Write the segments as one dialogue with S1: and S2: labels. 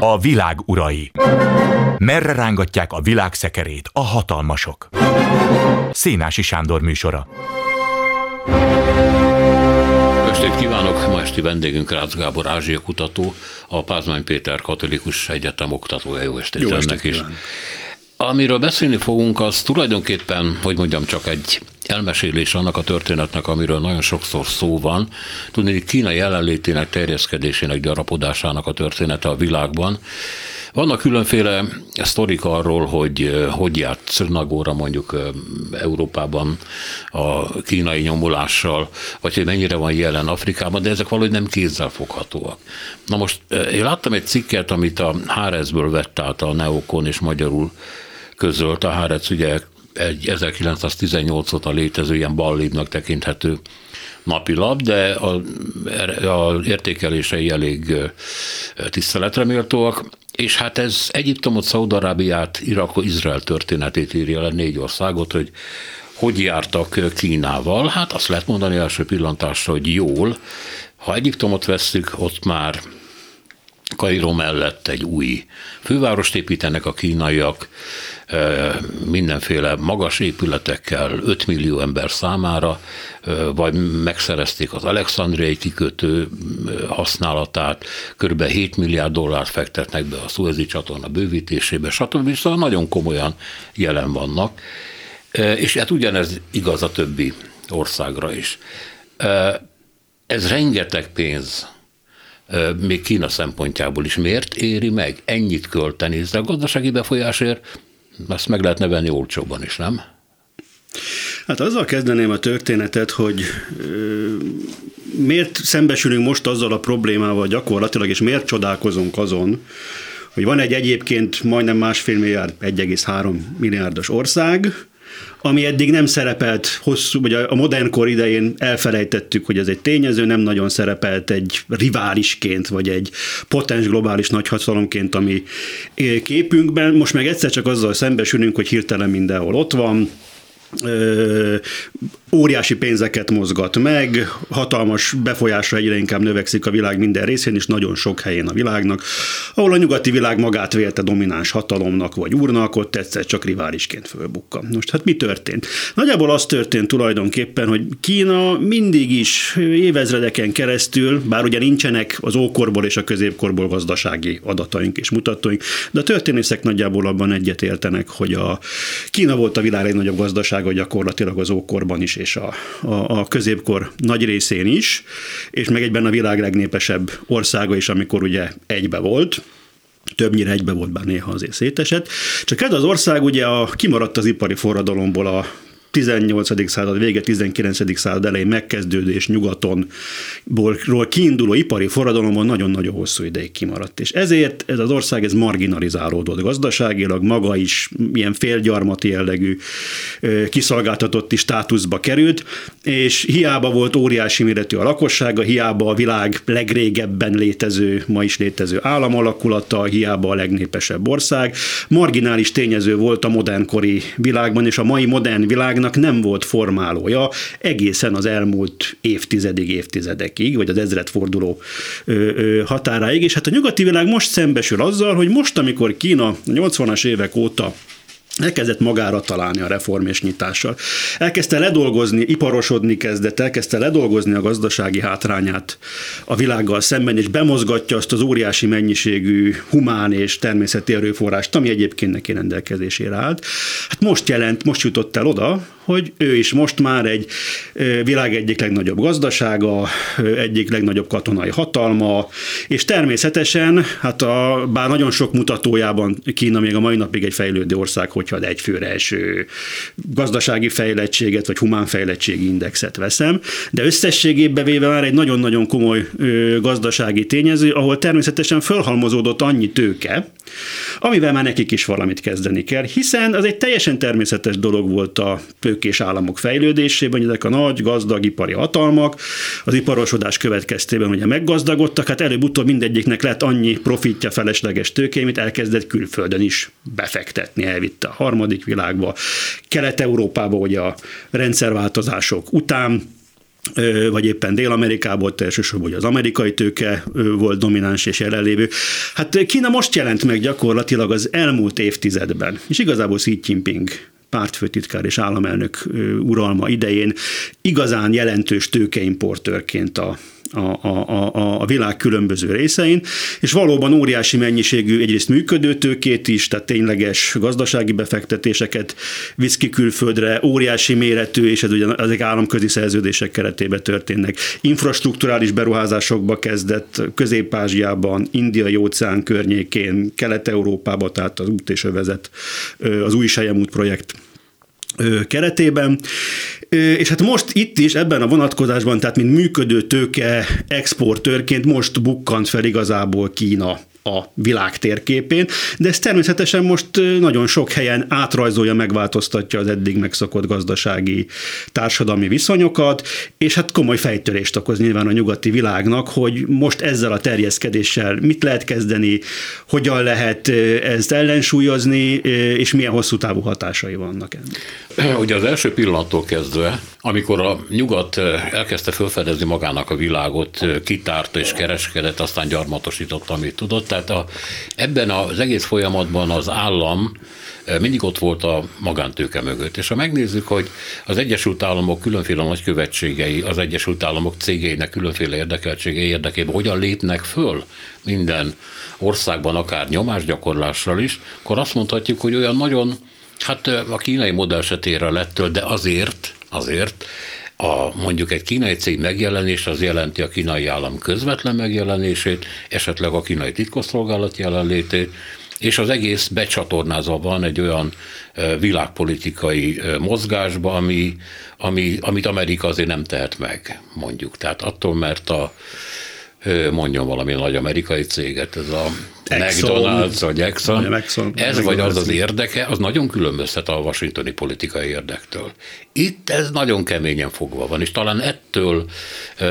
S1: A világ urai. Merre rángatják a világ szekerét a hatalmasok? Szénási Sándor műsora.
S2: Estét kívánok! Ma esti vendégünk Rácz Gábor Ázsia kutató, a Pázmány Péter Katolikus Egyetem oktatója. Jó estét, Jó estét is! Kívánok. Amiről beszélni fogunk, az tulajdonképpen, hogy mondjam, csak egy elmesélés annak a történetnek, amiről nagyon sokszor szó van. Tudni, hogy Kína jelenlétének, terjeszkedésének, gyarapodásának a története a világban. Vannak különféle sztorik arról, hogy hogy járt Czernagóra mondjuk Európában a kínai nyomulással, vagy hogy mennyire van jelen Afrikában, de ezek valahogy nem kézzel foghatóak. Na most én láttam egy cikket, amit a Hárezből vett át a Neokon és magyarul közölt. A Hárec ugye egy 1918 óta létező ilyen ballívnak tekinthető napilap, de a, a értékelései elég tiszteletre méltóak. És hát ez Egyiptomot, Szaudarábiát, Irakot, Izrael történetét írja le négy országot, hogy hogy jártak Kínával. Hát azt lehet mondani első pillantásra, hogy jól. Ha Egyiptomot veszük, ott már Kairó mellett egy új fővárost építenek a kínaiak, mindenféle magas épületekkel 5 millió ember számára, vagy megszerezték az Alexandriai kikötő használatát, kb. 7 milliárd dollárt fektetnek be a Suezi csatorna bővítésébe, stb. Szóval nagyon komolyan jelen vannak, és hát ugyanez igaz a többi országra is. Ez rengeteg pénz, még Kína szempontjából is. Miért éri meg ennyit költeni? De a gazdasági befolyásért ezt meg lehet nevelni olcsóban is, nem?
S3: Hát azzal kezdeném a történetet, hogy ö, miért szembesülünk most azzal a problémával gyakorlatilag, és miért csodálkozunk azon, hogy van egy egyébként majdnem másfél milliárd, 1,3 milliárdos ország, ami eddig nem szerepelt hosszú, vagy a modern kor idején elfelejtettük, hogy ez egy tényező, nem nagyon szerepelt egy riválisként, vagy egy potens globális nagyhatalomként, ami képünkben. Most meg egyszer csak azzal szembesülünk, hogy hirtelen mindenhol ott van, óriási pénzeket mozgat meg, hatalmas befolyásra egyre inkább növekszik a világ minden részén, és nagyon sok helyén a világnak, ahol a nyugati világ magát vélte domináns hatalomnak vagy úrnak, ott egyszer csak riválisként fölbukka. Most hát mi történt? Nagyjából az történt tulajdonképpen, hogy Kína mindig is évezredeken keresztül, bár ugye nincsenek az ókorból és a középkorból gazdasági adataink és mutatóink, de a történészek nagyjából abban egyetértenek, hogy a Kína volt a világ legnagyobb gazdasága gyakorlatilag az ókorban is és a, a, a középkor nagy részén is, és meg egyben a világ legnépesebb országa is, amikor ugye egybe volt, többnyire egybe volt, bár néha azért szétesett. Csak ez az ország ugye a, kimaradt az ipari forradalomból a 18. század vége, 19. század elején megkezdődő és nyugatonból kiinduló ipari forradalomban nagyon-nagyon hosszú ideig kimaradt. És ezért ez az ország ez marginalizálódott gazdaságilag, maga is ilyen félgyarmati jellegű kiszolgáltatotti státuszba került, és hiába volt óriási méretű a lakossága, hiába a világ legrégebben létező, ma is létező államalakulata, hiába a legnépesebb ország, marginális tényező volt a modernkori világban, és a mai modern világnak politikának nem volt formálója egészen az elmúlt évtizedig, évtizedekig, vagy az ezredforduló határáig, és hát a nyugati világ most szembesül azzal, hogy most, amikor Kína a 80-as évek óta elkezdett magára találni a reform és nyitással. Elkezdte ledolgozni, iparosodni kezdett, elkezdte ledolgozni a gazdasági hátrányát a világgal szemben, és bemozgatja azt az óriási mennyiségű humán és természeti erőforrást, ami egyébként neki rendelkezésére állt. Hát most jelent, most jutott el oda, hogy ő is most már egy világ egyik legnagyobb gazdasága, egyik legnagyobb katonai hatalma, és természetesen, hát a, bár nagyon sok mutatójában Kína még a mai napig egy fejlődő ország, hogyha egy főre eső gazdasági fejlettséget, vagy humán fejlettségi indexet veszem, de összességében véve már egy nagyon-nagyon komoly gazdasági tényező, ahol természetesen fölhalmozódott annyi tőke, amivel már nekik is valamit kezdeni kell, hiszen az egy teljesen természetes dolog volt a tőkés államok fejlődésében, hogy ezek a nagy gazdag ipari hatalmak az iparosodás következtében ugye meggazdagodtak, hát előbb-utóbb mindegyiknek lett annyi profitja felesleges tőké, amit elkezdett külföldön is befektetni, elvitte a harmadik világba, Kelet-Európába, ugye a rendszerváltozások után, vagy éppen Dél-Amerikából, elsősorban az amerikai tőke volt domináns és jelenlévő. Hát Kína most jelent meg gyakorlatilag az elmúlt évtizedben, és igazából Xi Jinping pártfőtitkár és államelnök uralma idején igazán jelentős tőkeimportőrként a, a, a, a, a világ különböző részein, és valóban óriási mennyiségű egyrészt működő tőkét is, tehát tényleges gazdasági befektetéseket visz ki külföldre, óriási méretű, és ez ugye ezek államközi szerződések keretében történnek. Infrastruktúrális beruházásokba kezdett Közép-Ázsiában, Indiai óceán környékén, Kelet-Európában, tehát az út és övezet, az új Sejemút projekt keretében. És hát most itt is ebben a vonatkozásban, tehát mint működő tőke exportőrként most bukkant fel igazából Kína a világ térképén, de ez természetesen most nagyon sok helyen átrajzolja, megváltoztatja az eddig megszokott gazdasági társadalmi viszonyokat, és hát komoly fejtörést okoz nyilván a nyugati világnak, hogy most ezzel a terjeszkedéssel mit lehet kezdeni, hogyan lehet ezt ellensúlyozni, és milyen hosszú távú hatásai vannak ennek.
S2: Ugye az első pillanattól kezdve, amikor a nyugat elkezdte felfedezni magának a világot, kitárta és kereskedett, aztán gyarmatosította, amit tudott, tehát a, ebben az egész folyamatban az állam mindig ott volt a magántőke mögött. És ha megnézzük, hogy az Egyesült Államok különféle nagykövetségei, az Egyesült Államok cégeinek különféle érdekeltségei érdekében hogyan lépnek föl minden országban, akár nyomásgyakorlással is, akkor azt mondhatjuk, hogy olyan nagyon, hát a kínai modell se tér lettől, de azért, azért a, mondjuk egy kínai cég megjelenés az jelenti a kínai állam közvetlen megjelenését, esetleg a kínai titkosszolgálat jelenlétét, és az egész becsatornázva van egy olyan világpolitikai mozgásba, ami, ami, amit Amerika azért nem tehet meg, mondjuk. Tehát attól, mert a, mondjon valami nagy amerikai céget, ez a Exxon, McDonald's vagy Exxon, Exxon ez vagy az az érdeke, az nagyon különbözhet a washingtoni politikai érdektől. Itt ez nagyon keményen fogva van, és talán ettől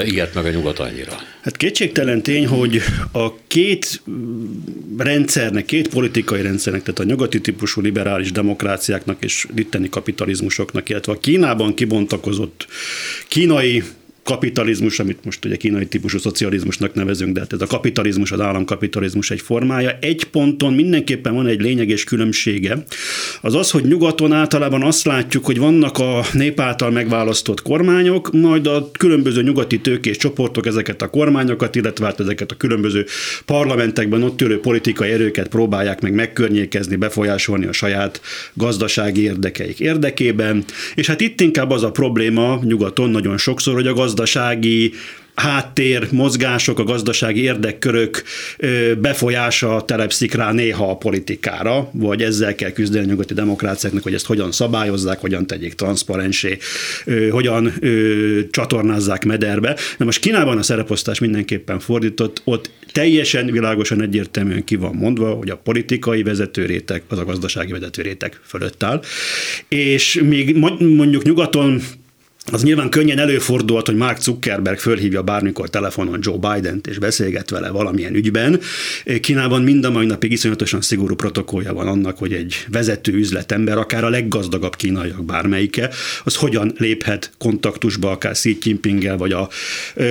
S2: ilyet meg a nyugat annyira.
S3: Hát kétségtelen tény, hogy a két rendszernek, két politikai rendszernek, tehát a nyugati típusú liberális demokráciáknak és litteni kapitalizmusoknak, illetve a Kínában kibontakozott kínai kapitalizmus, amit most ugye kínai típusú szocializmusnak nevezünk, de hát ez a kapitalizmus, az államkapitalizmus egy formája. Egy ponton mindenképpen van egy lényeges különbsége. Az az, hogy nyugaton általában azt látjuk, hogy vannak a nép által megválasztott kormányok, majd a különböző nyugati tőkés csoportok ezeket a kormányokat, illetve hát ezeket a különböző parlamentekben ott ülő politikai erőket próbálják meg megkörnyékezni, befolyásolni a saját gazdasági érdekeik érdekében. És hát itt inkább az a probléma nyugaton nagyon sokszor, hogy a gazdaság gazdasági háttér, mozgások, a gazdasági érdekkörök befolyása telepszik rá néha a politikára, vagy ezzel kell küzdeni a nyugati demokráciáknak, hogy ezt hogyan szabályozzák, hogyan tegyék transzparensé, hogyan csatornázzák mederbe. Na most Kínában a szereposztás mindenképpen fordított, ott teljesen világosan egyértelműen ki van mondva, hogy a politikai vezetőrétek az a gazdasági vezetőrétek fölött áll. És még mondjuk nyugaton az nyilván könnyen előfordulhat, hogy Mark Zuckerberg fölhívja bármikor telefonon Joe Biden-t és beszélget vele valamilyen ügyben. Kínában mind a mai napig iszonyatosan szigorú protokollja van annak, hogy egy vezető üzletember, akár a leggazdagabb kínaiak bármelyike, az hogyan léphet kontaktusba akár Xi Jinpinggel, vagy a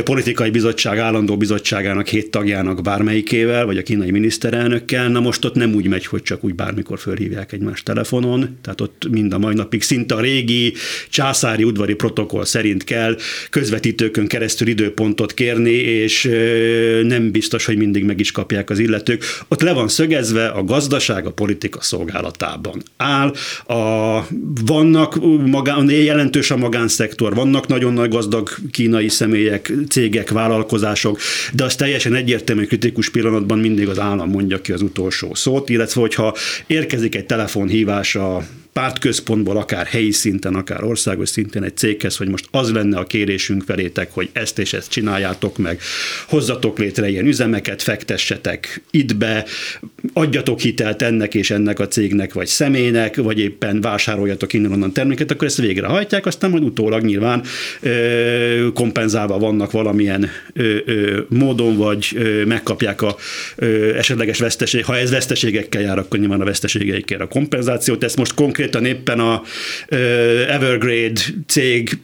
S3: politikai bizottság állandó bizottságának hét tagjának bármelyikével, vagy a kínai miniszterelnökkel. Na most ott nem úgy megy, hogy csak úgy bármikor fölhívják egymást telefonon, tehát ott mind a mai napig szinte a régi császári udvari protokoll protokoll szerint kell közvetítőkön keresztül időpontot kérni, és nem biztos, hogy mindig meg is kapják az illetők. Ott le van szögezve, a gazdaság a politika szolgálatában áll. A, vannak magán, jelentős a magánszektor, vannak nagyon nagy gazdag kínai személyek, cégek, vállalkozások, de az teljesen egyértelmű kritikus pillanatban mindig az állam mondja ki az utolsó szót, illetve hogyha érkezik egy telefonhívás a pártközpontból, akár helyi szinten, akár országos szinten egy céghez, hogy most az lenne a kérésünk felétek, hogy ezt és ezt csináljátok meg, hozzatok létre ilyen üzemeket, fektessetek itt be, adjatok hitelt ennek és ennek a cégnek vagy személynek, vagy éppen vásároljatok innen-onnan terméket, akkor ezt végrehajtják, aztán majd utólag nyilván ö, kompenzálva vannak valamilyen ö, ö, módon, vagy ö, megkapják a ö, esetleges veszteség. Ha ez veszteségekkel jár, akkor nyilván a veszteségeikkel a kompenzációt. Ezt most konkrét konkrétan éppen a Evergrade cég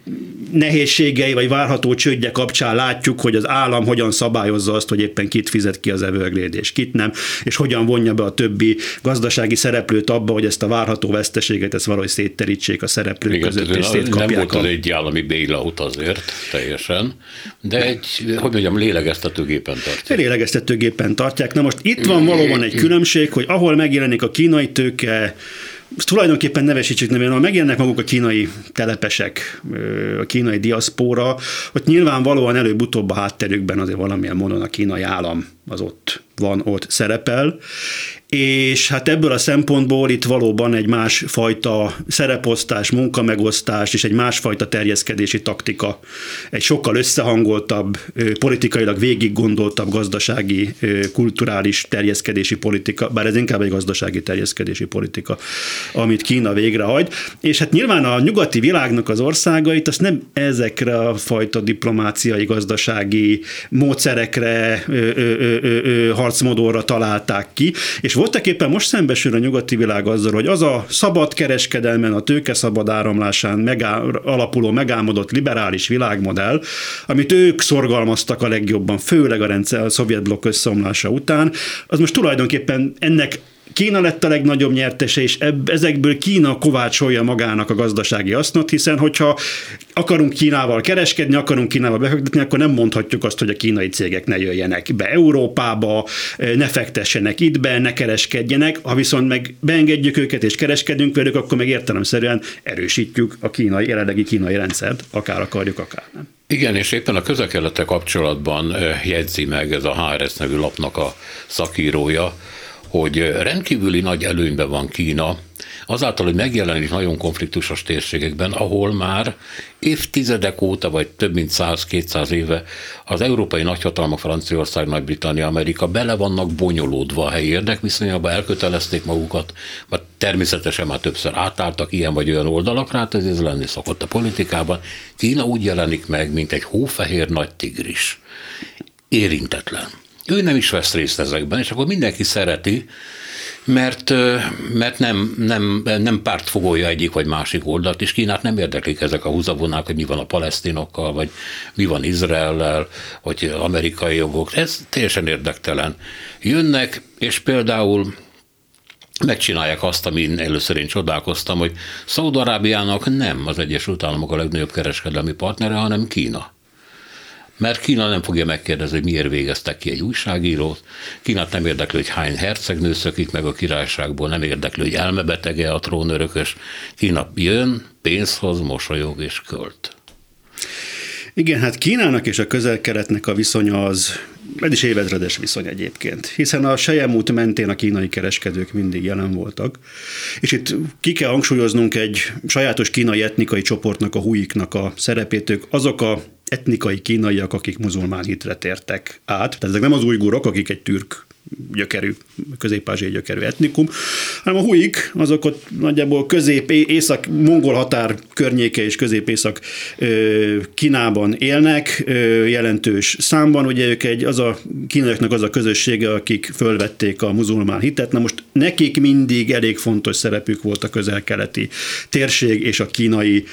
S3: nehézségei vagy várható csődje kapcsán látjuk, hogy az állam hogyan szabályozza azt, hogy éppen kit fizet ki az Evergrade és kit nem, és hogyan vonja be a többi gazdasági szereplőt abba, hogy ezt a várható veszteséget ezt valahogy szétterítsék a szereplők Igen, között, és
S2: szétkapják. Nem volt az egy állami bailout azért teljesen, de egy, hogy mondjam, lélegeztetőgépen tartják.
S3: Lélegeztetőgépen tartják. Na most itt van valóban egy különbség, hogy ahol megjelenik a kínai tőke, tulajdonképpen nevesítsük nevén, ahol megjelennek maguk a kínai telepesek, a kínai diaszpóra, hogy nyilvánvalóan előbb-utóbb a hátterükben azért valamilyen módon a kínai állam az ott van, ott szerepel, és hát ebből a szempontból itt valóban egy másfajta szereposztás, munkamegosztás és egy másfajta terjeszkedési taktika, egy sokkal összehangoltabb, politikailag végig gondoltabb gazdasági, kulturális terjeszkedési politika, bár ez inkább egy gazdasági terjeszkedési politika, amit Kína végrehajt, és hát nyilván a nyugati világnak az országait azt nem ezekre a fajta diplomáciai, gazdasági módszerekre, ö, ö, harcmodorra találták ki, és voltak éppen most szembesül a nyugati világ azzal, hogy az a szabad kereskedelmen, a tőke szabad áramlásán megá, alapuló megálmodott liberális világmodell, amit ők szorgalmaztak a legjobban, főleg a rendszer, a szovjet blokk összeomlása után, az most tulajdonképpen ennek Kína lett a legnagyobb nyertese, és ebb, ezekből Kína kovácsolja magának a gazdasági asznot, hiszen hogyha akarunk Kínával kereskedni, akarunk Kínával befektetni, akkor nem mondhatjuk azt, hogy a kínai cégek ne jöjjenek be Európába, ne fektessenek itt be, ne kereskedjenek. Ha viszont meg beengedjük őket és kereskedünk velük, akkor meg értelemszerűen erősítjük a kínai, jelenlegi kínai rendszert, akár akarjuk, akár nem.
S2: Igen, és éppen a közelkelete kapcsolatban jegyzi meg ez a HRS nevű lapnak a szakírója, hogy rendkívüli nagy előnyben van Kína, azáltal, hogy megjelenik nagyon konfliktusos térségekben, ahol már évtizedek óta, vagy több mint 100-200 éve az európai nagyhatalmak, Franciaország, Nagy-Britannia, Amerika bele vannak bonyolódva a helyi érdekviszonyába, elkötelezték magukat, vagy természetesen már többször átálltak ilyen vagy olyan oldalakra, hát ez, ez lenni szokott a politikában. Kína úgy jelenik meg, mint egy hófehér nagy tigris. Érintetlen ő nem is vesz részt ezekben, és akkor mindenki szereti, mert, mert nem, nem, nem pártfogolja egyik vagy másik oldalt, és Kínát nem érdeklik ezek a húzavonák, hogy mi van a palesztinokkal, vagy mi van Izraellel, vagy amerikai jogok. Ez teljesen érdektelen. Jönnek, és például megcsinálják azt, amin először én csodálkoztam, hogy Szaudarábiának nem az Egyesült Államok a legnagyobb kereskedelmi partnere, hanem Kína mert Kína nem fogja megkérdezni, hogy miért végeztek ki egy újságírót. Kínát nem érdekli, hogy hány hercegnő szökik meg a királyságból, nem érdekli, hogy elmebetege a trónörökös. Kína jön, pénzhoz, mosolyog és költ.
S3: Igen, hát Kínának és a közel-keletnek a viszonya az, ez is évezredes viszony egyébként, hiszen a Sejemút mentén a kínai kereskedők mindig jelen voltak, és itt ki kell hangsúlyoznunk egy sajátos kínai etnikai csoportnak, a huiknak a szerepét, ők azok a etnikai kínaiak, akik muzulmán hitre tértek át. Tehát ezek nem az ujgurok, akik egy türk gyökerű, közép gyökerű etnikum, hanem a huik, azok ott nagyjából közép, észak, mongol határ környéke és közép-észak Kínában élnek, jelentős számban, ugye ők egy, az a kínaiaknak az a közössége, akik fölvették a muzulmán hitet, na most nekik mindig elég fontos szerepük volt a közel-keleti térség és a kínai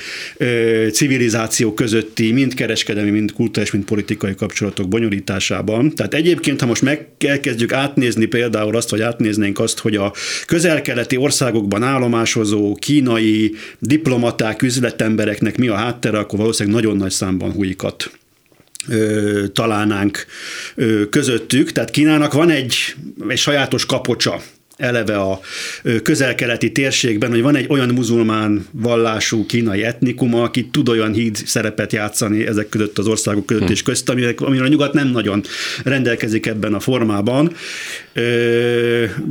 S3: civilizáció közötti mind kereskedelmi, mind kultúrás, mind politikai kapcsolatok bonyolításában. Tehát egyébként, ha most megkezdjük átnézni például azt, vagy átnéznénk azt, hogy a közel-keleti országokban állomásozó kínai diplomaták, üzletembereknek mi a háttere, akkor valószínűleg nagyon nagy számban hújikat találnánk közöttük. Tehát Kínának van egy, egy sajátos kapocsa eleve a közel-keleti térségben, hogy van egy olyan muzulmán vallású kínai etnikuma, aki tud olyan híd szerepet játszani ezek között az országok között hmm. és közt, amire a nyugat nem nagyon rendelkezik ebben a formában.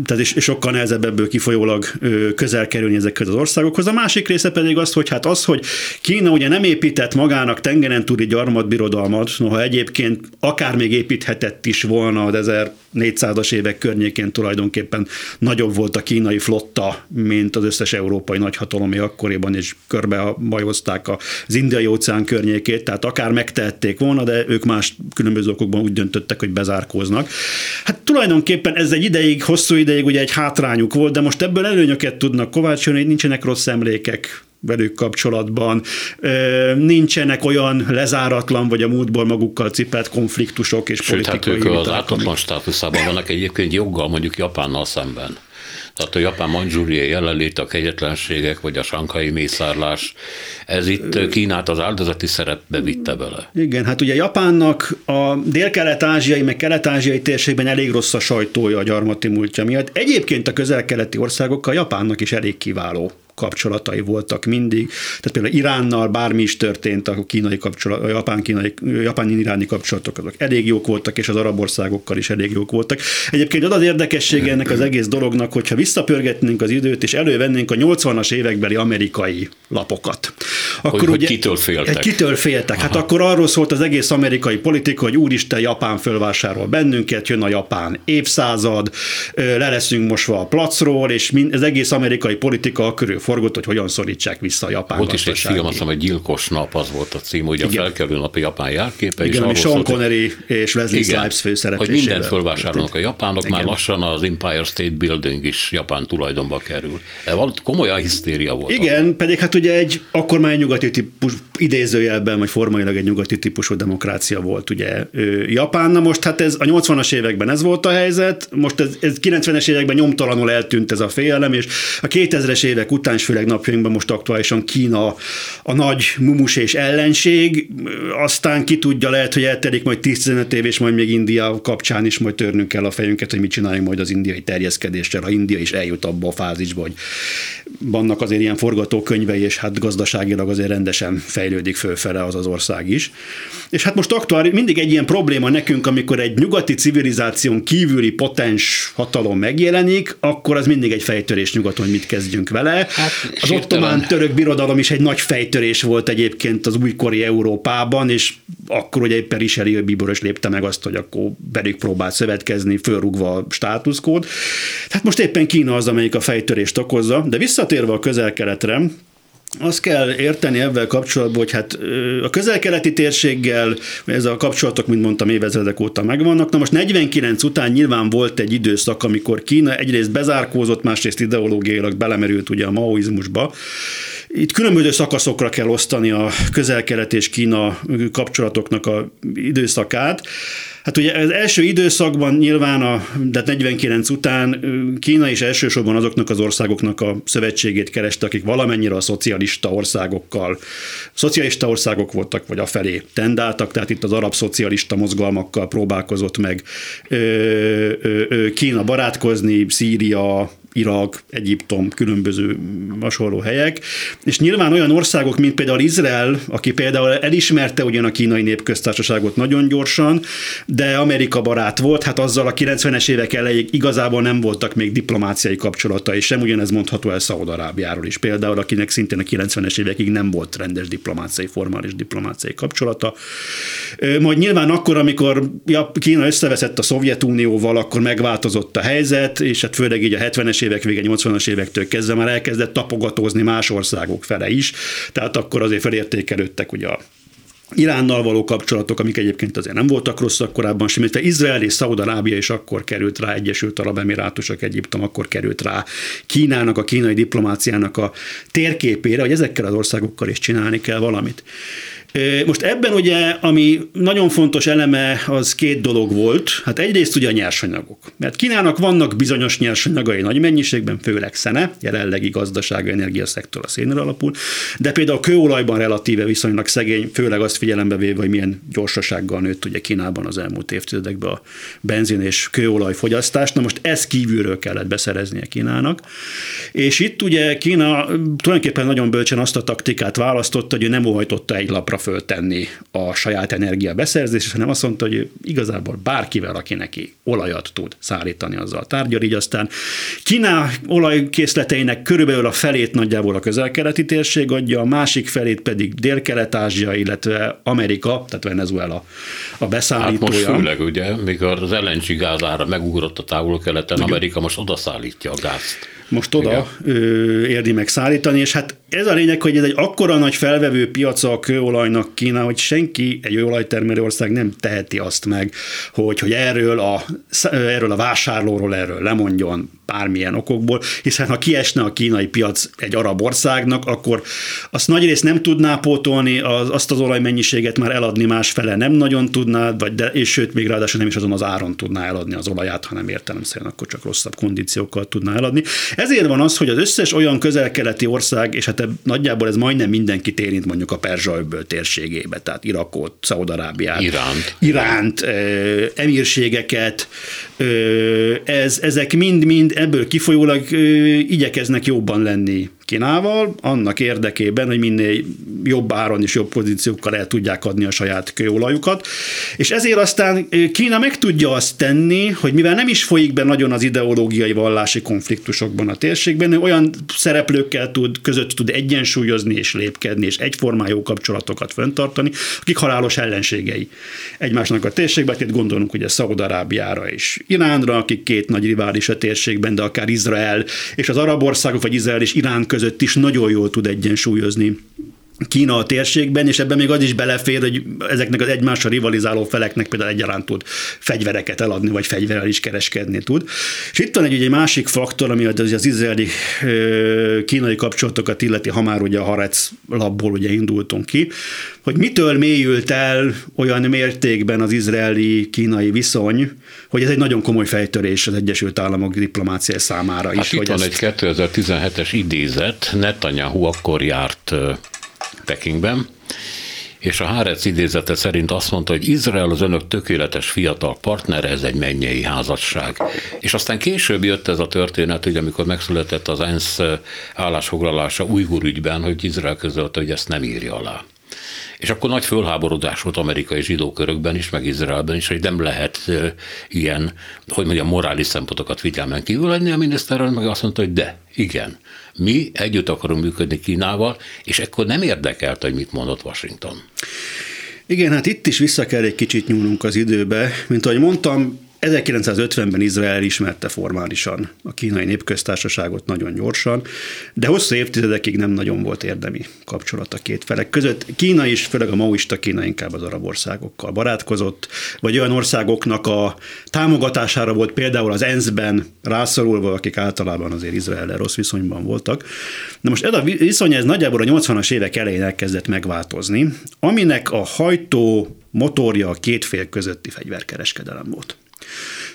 S3: Tehát és sokkal nehezebb ebből kifolyólag közel kerülni ezekhez az országokhoz. A másik része pedig az, hogy hát az, hogy Kína ugye nem épített magának tengeren túli gyarmatbirodalmat, noha egyébként akár még építhetett is volna az 1400-as évek környékén tulajdonképpen nagyobb volt a kínai flotta, mint az összes európai nagyhatalomé akkoriban, és körbe bajozták az indiai óceán környékét, tehát akár megtehették volna, de ők más különböző okokban úgy döntöttek, hogy bezárkóznak. Hát tulajdonképpen ez egy ideig, hosszú ideig ugye egy hátrányuk volt, de most ebből előnyöket tudnak kovácsolni, nincsenek rossz emlékek velük kapcsolatban, nincsenek olyan lezáratlan, vagy a múltból magukkal cipelt konfliktusok és
S2: Sőt,
S3: politikai
S2: hát ők az ártatlan státuszában vannak egyébként joggal mondjuk Japánnal szemben. Tehát a japán manzsúriai jelenlét, a kegyetlenségek, vagy a sankai mészárlás, ez itt Kínát az áldozati szerepbe vitte bele.
S3: Igen, hát ugye Japánnak a dél-kelet-ázsiai, meg kelet-ázsiai térségben elég rossz a sajtója a gyarmati múltja miatt. Egyébként a közel-keleti országokkal Japánnak is elég kiváló kapcsolatai voltak mindig. Tehát például Iránnal bármi is történt, a kínai kapcsolat, a japán-kínai, japán-iráni kapcsolatok azok elég jók voltak, és az arab országokkal is elég jók voltak. Egyébként az az érdekessége ennek az egész dolognak, hogyha visszapörgetnénk az időt, és elővennénk a 80-as évekbeli amerikai lapokat.
S2: Akkor hogy, ugye, kitől féltek?
S3: Kitől féltek. Hát Aha. akkor arról szólt az egész amerikai politika, hogy úristen, Japán fölvásárol bennünket, jön a Japán évszázad, le leszünk mosva a placról, és az egész amerikai politika körül forgott, hogy hogyan szorítsák vissza a japán
S2: Ott is egy film, azt hogy Gyilkos nap az volt a cím, hogy a felkelő nap a japán járképe.
S3: Igen, és Sean Connery és Wesley igen, Snipes főszereplésével.
S2: Hogy mindent fölvásárolnak a japánok, igen. már lassan az Empire State Building is japán tulajdonba kerül. De komolyan hisztéria volt.
S3: Igen, abban. pedig hát ugye egy akkor már egy nyugati típus, idézőjelben, vagy formailag egy nyugati típusú demokrácia volt ugye Japán. Na most hát ez a 80-as években ez volt a helyzet, most ez, ez 90-es években nyomtalanul eltűnt ez a félelem, és a 2000-es évek után és főleg napjainkban most aktuálisan Kína a nagy mumus és ellenség, aztán ki tudja, lehet, hogy eltelik majd 10-15 év, és majd még India kapcsán is majd törnünk kell a fejünket, hogy mit csináljunk majd az indiai terjeszkedéssel, ha India is eljut abba a fázisba, hogy vannak azért ilyen forgatókönyvei, és hát gazdaságilag azért rendesen fejlődik fölfele az az ország is. És hát most aktuális, mindig egy ilyen probléma nekünk, amikor egy nyugati civilizáción kívüli potens hatalom megjelenik, akkor az mindig egy fejtörés nyugaton, hogy mit kezdjünk vele. Hát, az ottomán török birodalom is egy nagy fejtörés volt egyébként az újkori Európában, és akkor ugye éppen Richelieu Bíboros lépte meg azt, hogy akkor velük próbált szövetkezni, fölrúgva a státuszkód. Tehát most éppen Kína az, amelyik a fejtörést okozza, de visszatérve a közel-keletre, azt kell érteni ebben kapcsolatban, hogy hát a közel-keleti térséggel ez a kapcsolatok, mint mondtam, évezredek óta megvannak. Na most 49 után nyilván volt egy időszak, amikor Kína egyrészt bezárkózott, másrészt ideológiailag belemerült ugye a maoizmusba. Itt különböző szakaszokra kell osztani a közel-kelet és Kína kapcsolatoknak a időszakát. Hát ugye az első időszakban nyilván, a, de 49 után Kína is elsősorban azoknak az országoknak a szövetségét kereste, akik valamennyire a szocialista országokkal, szocialista országok voltak, vagy afelé tendáltak, tehát itt az arab szocialista mozgalmakkal próbálkozott meg Kína barátkozni, Szíria, Irak, Egyiptom, különböző hasonló helyek, és nyilván olyan országok, mint például Izrael, aki például elismerte ugyan a kínai népköztársaságot nagyon gyorsan, de Amerika barát volt, hát azzal a 90-es évek elejéig igazából nem voltak még diplomáciai kapcsolatai sem, ugyanez mondható el Szaúd-Arábiáról is. Például, akinek szintén a 90-es évekig nem volt rendes diplomáciai, formális diplomáciai kapcsolata. Majd nyilván akkor, amikor Kína összeveszett a Szovjetunióval, akkor megváltozott a helyzet, és hát főleg így a 70-es évek vége, 80-as évektől kezdve már elkezdett tapogatózni más országok fele is, tehát akkor azért felértékelődtek ugye a Iránnal való kapcsolatok, amik egyébként azért nem voltak rosszak korábban sem, de Izrael és Szaudarábia is akkor került rá, Egyesült Arab Emirátusok, Egyiptom akkor került rá Kínának, a kínai diplomáciának a térképére, hogy ezekkel az országokkal is csinálni kell valamit. Most ebben ugye, ami nagyon fontos eleme, az két dolog volt. Hát egyrészt ugye a nyersanyagok. Mert Kínának vannak bizonyos nyersanyagai nagy mennyiségben, főleg szene, jelenlegi gazdasági energiaszektor a szénre alapul, de például a kőolajban relatíve viszonylag szegény, főleg azt figyelembe véve, hogy milyen gyorsasággal nőtt ugye Kínában az elmúlt évtizedekben a benzin és kőolaj fogyasztás. Na most ez kívülről kellett beszereznie Kínának. És itt ugye Kína tulajdonképpen nagyon bölcsen azt a taktikát választotta, hogy ő nem óhajtotta egy lapra föltenni a saját energia beszerzését, hanem azt mondta, hogy igazából bárkivel, aki neki olajat tud szállítani, azzal tárgyal, így aztán Kína olajkészleteinek körülbelül a felét nagyjából a közel-keleti térség adja, a másik felét pedig Dél-Kelet-Ázsia, illetve Amerika, tehát Venezuela a beszállítója.
S2: Hát most főleg ugye, mikor az LNG gázára megugrott a távol-keleten, Amerika most odaszállítja a gázt.
S3: Most oda ö, érdi meg szállítani, és hát ez a lényeg, hogy ez egy akkora nagy felvevő piaca a kőolajnak Kína, hogy senki, egy olajtermelő ország nem teheti azt meg, hogy, hogy erről, a, erről a vásárlóról erről lemondjon bármilyen okokból, hiszen ha kiesne a kínai piac egy arab országnak, akkor azt nagyrészt nem tudná pótolni, az, azt az olajmennyiséget már eladni másfele nem nagyon tudná, vagy de, és sőt, még ráadásul nem is azon az áron tudná eladni az olaját, hanem értelemszerűen akkor csak rosszabb kondíciókkal tudná eladni. Ezért van az, hogy az összes olyan közel-keleti ország, és hát nagyjából ez majdnem mindenki érint mondjuk a Perzsa-öbből térségébe, tehát Irakot, Szaudarábiát,
S2: Iránt,
S3: Iránt emírségeket, ez, ezek mind-mind ebből kifolyólag igyekeznek jobban lenni Kínával, annak érdekében, hogy minél jobb áron és jobb pozíciókkal el tudják adni a saját kőolajukat. És ezért aztán Kína meg tudja azt tenni, hogy mivel nem is folyik be nagyon az ideológiai vallási konfliktusokban a térségben, ő olyan szereplőkkel tud, között tud egyensúlyozni és lépkedni, és egyformán jó kapcsolatokat föntartani, akik halálos ellenségei egymásnak a térségben, itt gondolunk ugye Szaudarábiára és Iránra, akik két nagy rivális a térségben, de akár Izrael és az arab országok, vagy Izrael és Irán között is nagyon jól tud egyensúlyozni Kína a térségben, és ebben még az is belefér, hogy ezeknek az egymással rivalizáló feleknek például egyaránt tud fegyvereket eladni, vagy fegyverrel is kereskedni tud. És itt van egy, egy másik faktor, ami az, az izraeli kínai kapcsolatokat illeti, ha már ugye a Harec labból ugye indultunk ki, hogy mitől mélyült el olyan mértékben az izraeli-kínai viszony, hogy ez egy nagyon komoly fejtörés az Egyesült Államok diplomáciája számára
S2: hát
S3: is.
S2: Itt
S3: hogy
S2: van
S3: ezt...
S2: egy 2017-es idézet, Netanyahu akkor járt Pekingben, és a Hárec idézete szerint azt mondta, hogy Izrael az önök tökéletes fiatal partnere, ez egy mennyei házasság. És aztán később jött ez a történet, hogy amikor megszületett az ENSZ állásfoglalása Ujgur ügyben, hogy Izrael közölte, hogy ezt nem írja alá. És akkor nagy fölháborodás volt amerikai zsidó körökben is, meg Izraelben is, hogy nem lehet uh, ilyen, hogy mondjam, morális szempontokat figyelmen kívül lenni. A miniszterrel meg azt mondta, hogy de, igen, mi együtt akarunk működni Kínával, és ekkor nem érdekelt, hogy mit mondott Washington.
S3: Igen, hát itt is vissza kell egy kicsit nyúlnunk az időbe. Mint ahogy mondtam, 1950-ben Izrael ismerte formálisan a kínai népköztársaságot nagyon gyorsan, de hosszú évtizedekig nem nagyon volt érdemi kapcsolat a két felek között. Kína is, főleg a maoista Kína inkább az arab országokkal barátkozott, vagy olyan országoknak a támogatására volt például az ENSZ-ben rászorulva, akik általában azért Izrael rossz viszonyban voltak. Na most ez a viszony ez nagyjából a 80-as évek elején elkezdett megváltozni, aminek a hajtó motorja a két fél közötti fegyverkereskedelem volt.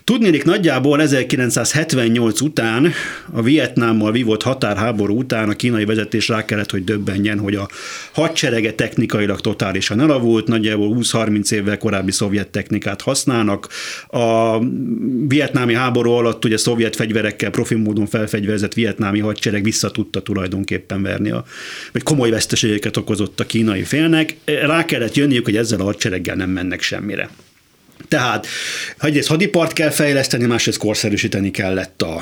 S3: Tudnélik nagyjából 1978 után, a Vietnámmal vívott határháború után a kínai vezetés rá kellett, hogy döbbenjen, hogy a hadserege technikailag totálisan elavult, nagyjából 20-30 évvel korábbi szovjet technikát használnak. A vietnámi háború alatt ugye szovjet fegyverekkel profi módon felfegyverzett vietnámi hadsereg vissza tudta tulajdonképpen verni, a, vagy komoly veszteségeket okozott a kínai félnek. Rá kellett jönniük, hogy ezzel a hadsereggel nem mennek semmire. Tehát egyrészt hadipart kell fejleszteni, másrészt korszerűsíteni kellett a,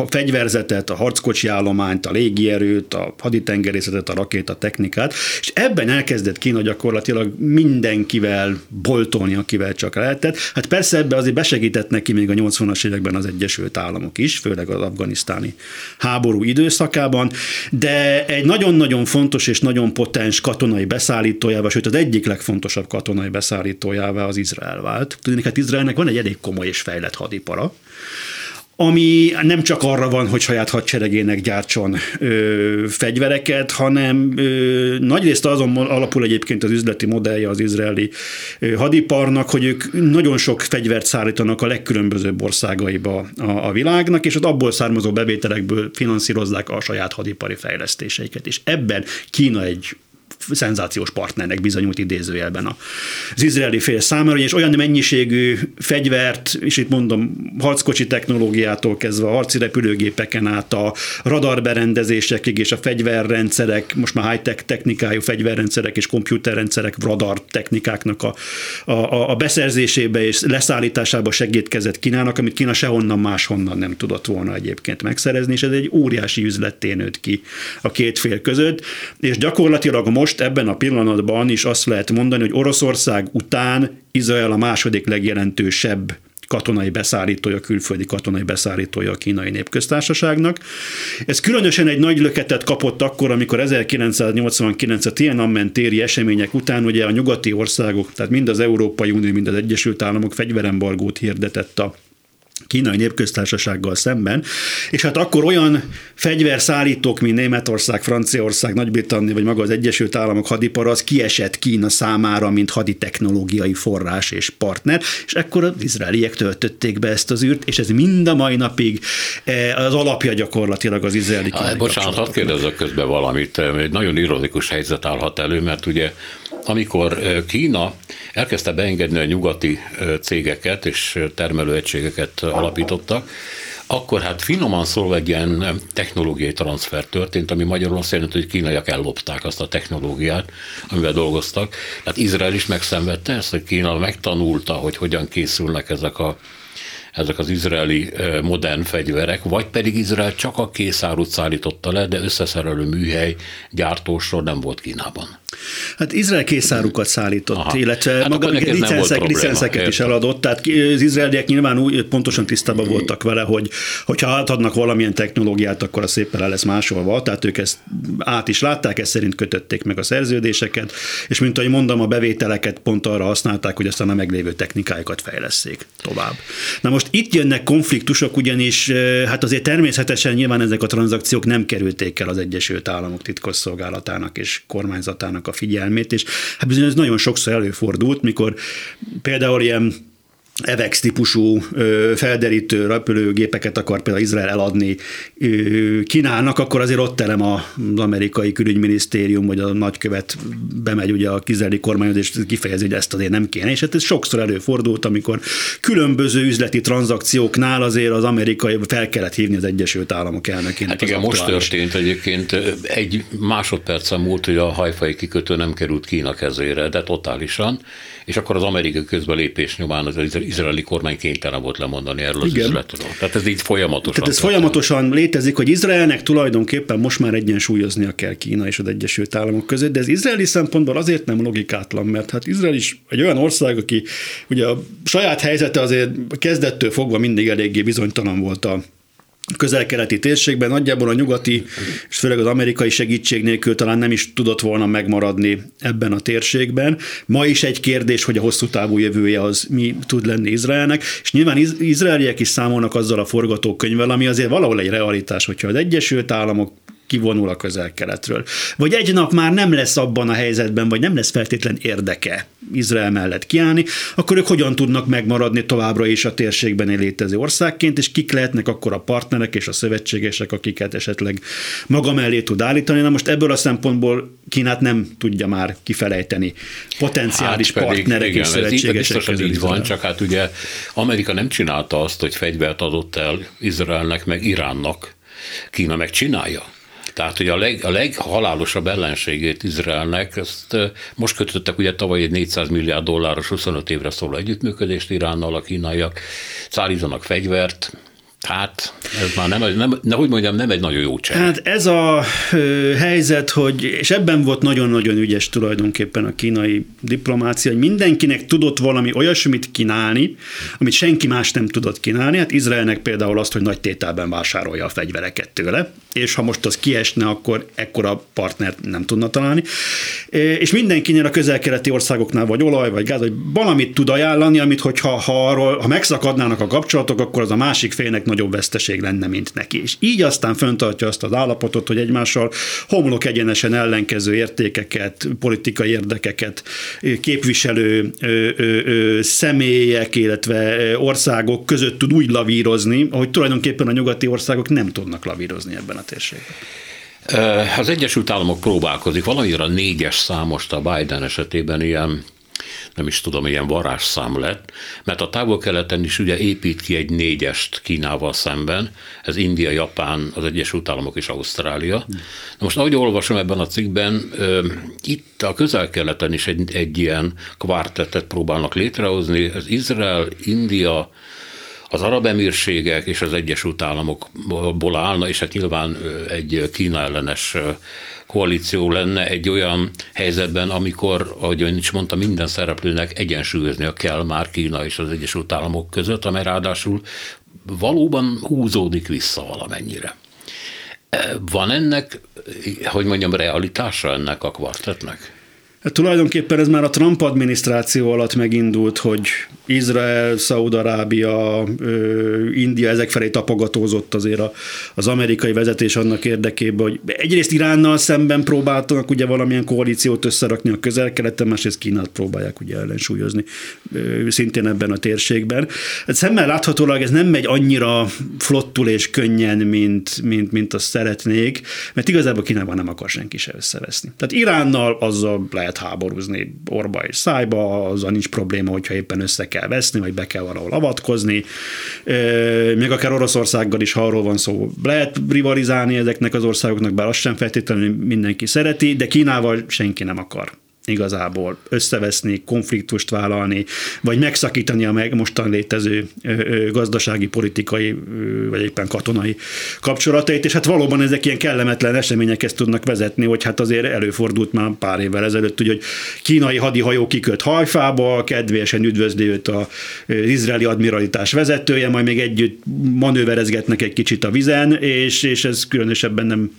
S3: a fegyverzetet, a harckocsi állományt, a légierőt, a haditengerészetet, a rakétatechnikát, és ebben elkezdett Kína gyakorlatilag mindenkivel boltolni, akivel csak lehetett. Hát persze ebbe azért besegített neki még a 80-as években az Egyesült Államok is, főleg az afganisztáni háború időszakában, de egy nagyon-nagyon fontos és nagyon potens katonai beszállítójával, sőt az egyik legfontosabb katonai beszállítójával az Izrael vált. Tudni, hát Izraelnek van egy elég komoly és fejlett hadipara, ami nem csak arra van, hogy saját hadseregének gyártson ö, fegyvereket, hanem ö, nagyrészt azon alapul egyébként az üzleti modellje az izraeli ö, hadiparnak, hogy ők nagyon sok fegyvert szállítanak a legkülönbözőbb országaiba a, a világnak, és az abból származó bevételekből finanszírozzák a saját hadipari fejlesztéseiket. És ebben Kína egy szenzációs partnernek bizonyult idézőjelben az izraeli fél számára, és olyan mennyiségű fegyvert, és itt mondom, harckocsi technológiától kezdve a harci repülőgépeken át a radarberendezésekig és a fegyverrendszerek, most már high-tech technikájú fegyverrendszerek és komputerrendszerek, radar technikáknak a, a, a beszerzésébe és leszállításába segítkezett Kínának, amit Kína sehonnan máshonnan nem tudott volna egyébként megszerezni, és ez egy óriási üzletté nőtt ki a két fél között, és gyakorlatilag most ebben a pillanatban is azt lehet mondani, hogy Oroszország után Izrael a második legjelentősebb katonai beszállítója, külföldi katonai beszállítója a kínai népköztársaságnak. Ez különösen egy nagy löketet kapott akkor, amikor 1989 a Tiananmen téri események után ugye a nyugati országok, tehát mind az Európai Unió, mind az Egyesült Államok fegyverembargót hirdetett a kínai népköztársasággal szemben, és hát akkor olyan fegyverszállítók, mint Németország, Franciaország, Nagy-Britannia, vagy maga az Egyesült Államok hadipar, az kiesett Kína számára, mint haditechnológiai forrás és partner, és ekkor az izraeliek töltötték be ezt az űrt, és ez mind a mai napig eh, az alapja gyakorlatilag az izraeli
S2: kínai Bocsánat, hadd kérdezzek közben valamit. Egy nagyon ironikus helyzet állhat elő, mert ugye amikor Kína elkezdte beengedni a nyugati cégeket és termelőegységeket alapítottak, akkor hát finoman szólva egy ilyen technológiai transfer történt, ami magyarul azt jelenti, hogy kínaiak ellopták azt a technológiát, amivel dolgoztak. Tehát Izrael is megszenvedte ezt, hogy Kína megtanulta, hogy hogyan készülnek ezek a ezek az izraeli modern fegyverek, vagy pedig Izrael csak a készárút szállította le, de összeszerelő műhely, gyártósor nem volt Kínában.
S3: Hát Izrael készárukat szállított, Aha. illetve hát maga licenszek, licenszeket is eladott, tehát az izraeliek nyilván úgy pontosan tisztában voltak vele, hogy hogyha átadnak valamilyen technológiát, akkor a szépen le lesz másolva, tehát ők ezt át is látták, ezt szerint kötötték meg a szerződéseket, és mint ahogy mondom, a bevételeket pont arra használták, hogy aztán a meglévő technikájukat fejleszték tovább. Na most itt jönnek konfliktusok, ugyanis hát azért természetesen nyilván ezek a tranzakciók nem kerülték el az Egyesült Államok titkosszolgálatának és kormányzatának a figyelmét, és hát bizony ez nagyon sokszor előfordult, mikor például ilyen EVEX típusú felderítő repülőgépeket akar például Izrael eladni Kínának, akkor azért ott terem az amerikai külügyminisztérium, vagy a nagykövet bemegy ugye a kizeli kormányhoz, és kifejezi, hogy ezt azért nem kéne. És hát ez sokszor előfordult, amikor különböző üzleti tranzakcióknál azért az amerikai fel kellett hívni az Egyesült Államok elnökének.
S2: Hát igen, most történt egyébként egy másodpercen múlt, hogy a hajfai kikötő nem került Kína kezére, de totálisan, és akkor az amerikai közbelépés nyomán az izraeli kormány kénytelen volt lemondani erről az Igen. üzletről. Tehát ez így folyamatosan.
S3: Tehát ez folyamatosan létezik, hogy Izraelnek tulajdonképpen most már egyensúlyoznia kell Kína és az Egyesült Államok között, de ez izraeli szempontból azért nem logikátlan, mert hát Izrael is egy olyan ország, aki ugye a saját helyzete azért kezdettől fogva mindig eléggé bizonytalan volt a közel-keleti térségben, nagyjából a nyugati és főleg az amerikai segítség nélkül talán nem is tudott volna megmaradni ebben a térségben. Ma is egy kérdés, hogy a hosszú távú jövője az mi tud lenni Izraelnek, és nyilván iz- izraeliek is számolnak azzal a forgatókönyvvel, ami azért valahol egy realitás, hogyha az Egyesült Államok kivonul a közel-keletről. Vagy egy nap már nem lesz abban a helyzetben, vagy nem lesz feltétlen érdeke Izrael mellett kiállni, akkor ők hogyan tudnak megmaradni továbbra is a térségben létező országként, és kik lehetnek akkor a partnerek és a szövetségesek, akiket esetleg maga mellé tud állítani. Na most ebből a szempontból Kínát nem tudja már kifelejteni potenciális hát pedig, partnerek igen, és szövetségesek
S2: ez így van, csak hát ugye Amerika nem csinálta azt, hogy fegyvert adott el Izraelnek, meg Iránnak. Kína meg csinálja. Tehát, hogy a, leg, a leghalálosabb ellenségét Izraelnek, ezt most kötöttek ugye tavaly egy 400 milliárd dolláros 25 évre szóló együttműködést Iránnal, a kínaiak. Szállítanak fegyvert, Hát, ez már nem, nem, nem, hogy mondjam, nem egy nagyon jó csere.
S3: Hát ez a ö, helyzet, hogy, és ebben volt nagyon-nagyon ügyes tulajdonképpen a kínai diplomácia, hogy mindenkinek tudott valami olyasmit kínálni, amit senki más nem tudott kínálni. Hát Izraelnek például azt, hogy nagy tételben vásárolja a fegyvereket tőle, és ha most az kiesne, akkor ekkora partnert nem tudna találni. És mindenkinél a közel-keleti országoknál vagy olaj, vagy gáz, vagy valamit tud ajánlani, amit hogyha ha, arról, ha megszakadnának a kapcsolatok, akkor az a másik félnek nagyobb veszteség lenne, mint neki. És így aztán föntartja azt az állapotot, hogy egymással homlok egyenesen ellenkező értékeket, politikai érdekeket képviselő ö, ö, ö, személyek, illetve országok között tud úgy lavírozni, ahogy tulajdonképpen a nyugati országok nem tudnak lavírozni ebben a térségben.
S2: Az Egyesült Államok próbálkozik, valamire négyes számost a Biden esetében ilyen nem is tudom, ilyen varázsszám lett, mert a távol-keleten is ugye épít ki egy négyest Kínával szemben, ez India, Japán, az Egyesült Államok és Ausztrália. Na most ahogy olvasom ebben a cikkben, itt a közel-keleten is egy, egy ilyen kvártettet próbálnak létrehozni, ez Izrael, India, az arab emírségek és az Egyesült Államokból állna, és hát nyilván egy Kína ellenes koalíció lenne egy olyan helyzetben, amikor, ahogy ön is mondta, minden szereplőnek egyensúlyoznia kell már Kína és az Egyesült Államok között, amely ráadásul valóban húzódik vissza valamennyire. Van ennek, hogy mondjam, realitása ennek a kvartetnek?
S3: Hát tulajdonképpen ez már a Trump adminisztráció alatt megindult, hogy Izrael, Szaúd-Arábia, India ezek felé tapogatózott azért az amerikai vezetés annak érdekében, hogy egyrészt Iránnal szemben próbáltak ugye valamilyen koalíciót összerakni a közel-keleten, másrészt Kínát próbálják ugye ellensúlyozni szintén ebben a térségben. Hát szemmel láthatólag ez nem megy annyira flottul és könnyen, mint, mint, mint azt szeretnék, mert igazából Kínában nem akar senki se összeveszni. Tehát Iránnal azzal lehet háborúzni orba és szájba, azzal nincs probléma, hogyha éppen össze kell veszni, vagy be kell valahol avatkozni. Még akár Oroszországgal is, ha arról van szó, lehet rivalizálni ezeknek az országoknak, bár azt sem feltétlenül mindenki szereti, de Kínával senki nem akar igazából összeveszni, konfliktust vállalni, vagy megszakítani a meg mostan létező gazdasági, politikai, vagy éppen katonai kapcsolatait, és hát valóban ezek ilyen kellemetlen eseményekhez tudnak vezetni, hogy hát azért előfordult már pár évvel ezelőtt, hogy kínai hadihajó kiköt hajfába, kedvélyesen üdvözli őt az izraeli admiralitás vezetője, majd még együtt manőverezgetnek egy kicsit a vizen, és, és ez különösebben nem,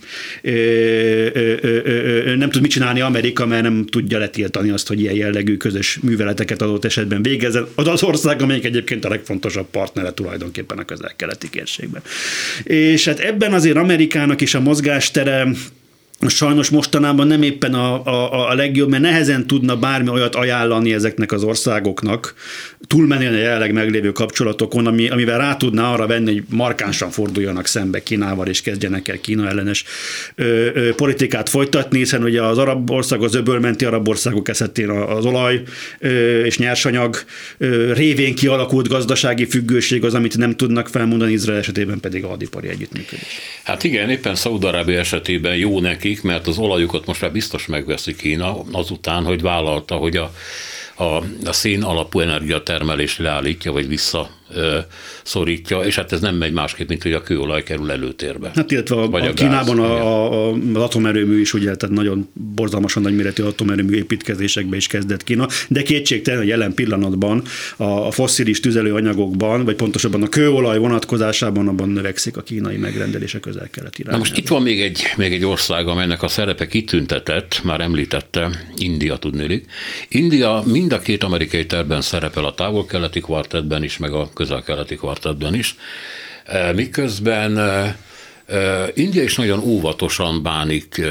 S3: nem tud mit csinálni Amerika, mert nem tudja tudja letiltani azt, hogy ilyen jellegű közös műveleteket adott esetben végezzen. Az az ország, amelyik egyébként a legfontosabb partnere tulajdonképpen a közel-keleti kérségben. És hát ebben azért Amerikának is a mozgástere sajnos mostanában nem éppen a, a, a legjobb, mert nehezen tudna bármi olyat ajánlani ezeknek az országoknak, túlmenően a jelenleg meglévő kapcsolatokon, ami, amivel rá tudná arra venni, hogy markánsan forduljanak szembe Kínával, és kezdjenek el Kína ellenes ö, ö, politikát folytatni, hiszen ugye az arab ország, az öbölmenti arab országok esetén az olaj ö, és nyersanyag ö, révén kialakult gazdasági függőség az, amit nem tudnak felmondani, Izrael esetében pedig a hadipari együttműködés.
S2: Hát igen, éppen Szaudarábia esetében jó nekik, mert az olajukat most már biztos megveszi Kína, azután, hogy vállalta, hogy a a, a szén alapú energiatermelést leállítja, vagy vissza szorítja, és hát ez nem megy másképp, mint hogy a kőolaj kerül előtérbe.
S3: Hát illetve a, a, a Kínában a, a, az atomerőmű is ugye, tehát nagyon borzalmasan nagyméretű atomerőmű építkezésekbe is kezdett Kína, de kétségtelen, hogy jelen pillanatban a, a fosszilis tüzelőanyagokban, vagy pontosabban a kőolaj vonatkozásában abban növekszik a kínai megrendelése közel-kelet
S2: Na most itt van még egy, még egy ország, amelynek a szerepe kitüntetett, már említette, India tudnélik. India mind a két amerikai tervben szerepel a távol-keleti kvartetben is, meg a közel-keleti kvartetben is, e, miközben e, e, India is nagyon óvatosan bánik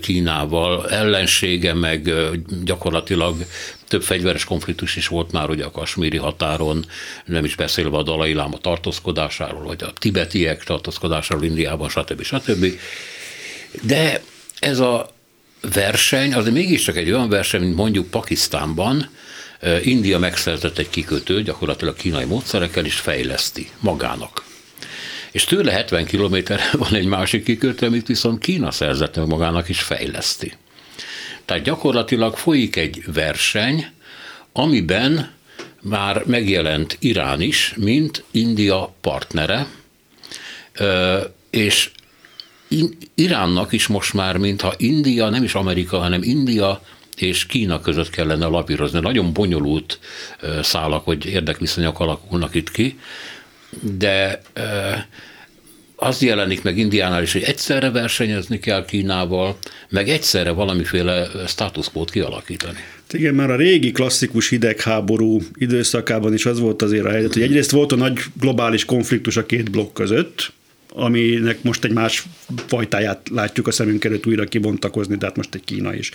S2: Kínával, ellensége meg gyakorlatilag több fegyveres konfliktus is volt már ugye a kasmíri határon, nem is beszélve a Dalai Láma tartózkodásáról, vagy a tibetiek tartózkodásáról Indiában, stb. stb. De ez a verseny, az mégiscsak egy olyan verseny, mint mondjuk Pakisztánban, India megszerzett egy kikötőt, gyakorlatilag kínai módszerekkel, is fejleszti magának. És tőle 70 kilométer van egy másik kikötő, amit viszont Kína szerzett meg magának is fejleszti. Tehát gyakorlatilag folyik egy verseny, amiben már megjelent Irán is, mint India partnere, és Iránnak is most már, mintha India, nem is Amerika, hanem India és Kína között kellene lapírozni. Nagyon bonyolult szálak, hogy érdekviszonyok alakulnak itt ki, de az jelenik meg Indiánál is, hogy egyszerre versenyezni kell Kínával, meg egyszerre valamiféle státuszkót kialakítani.
S3: Igen, már a régi klasszikus hidegháború időszakában is az volt azért a helyzet, hogy egyrészt volt a nagy globális konfliktus a két blokk között, aminek most egy más fajtáját látjuk a szemünk előtt újra kibontakozni, tehát most egy Kína és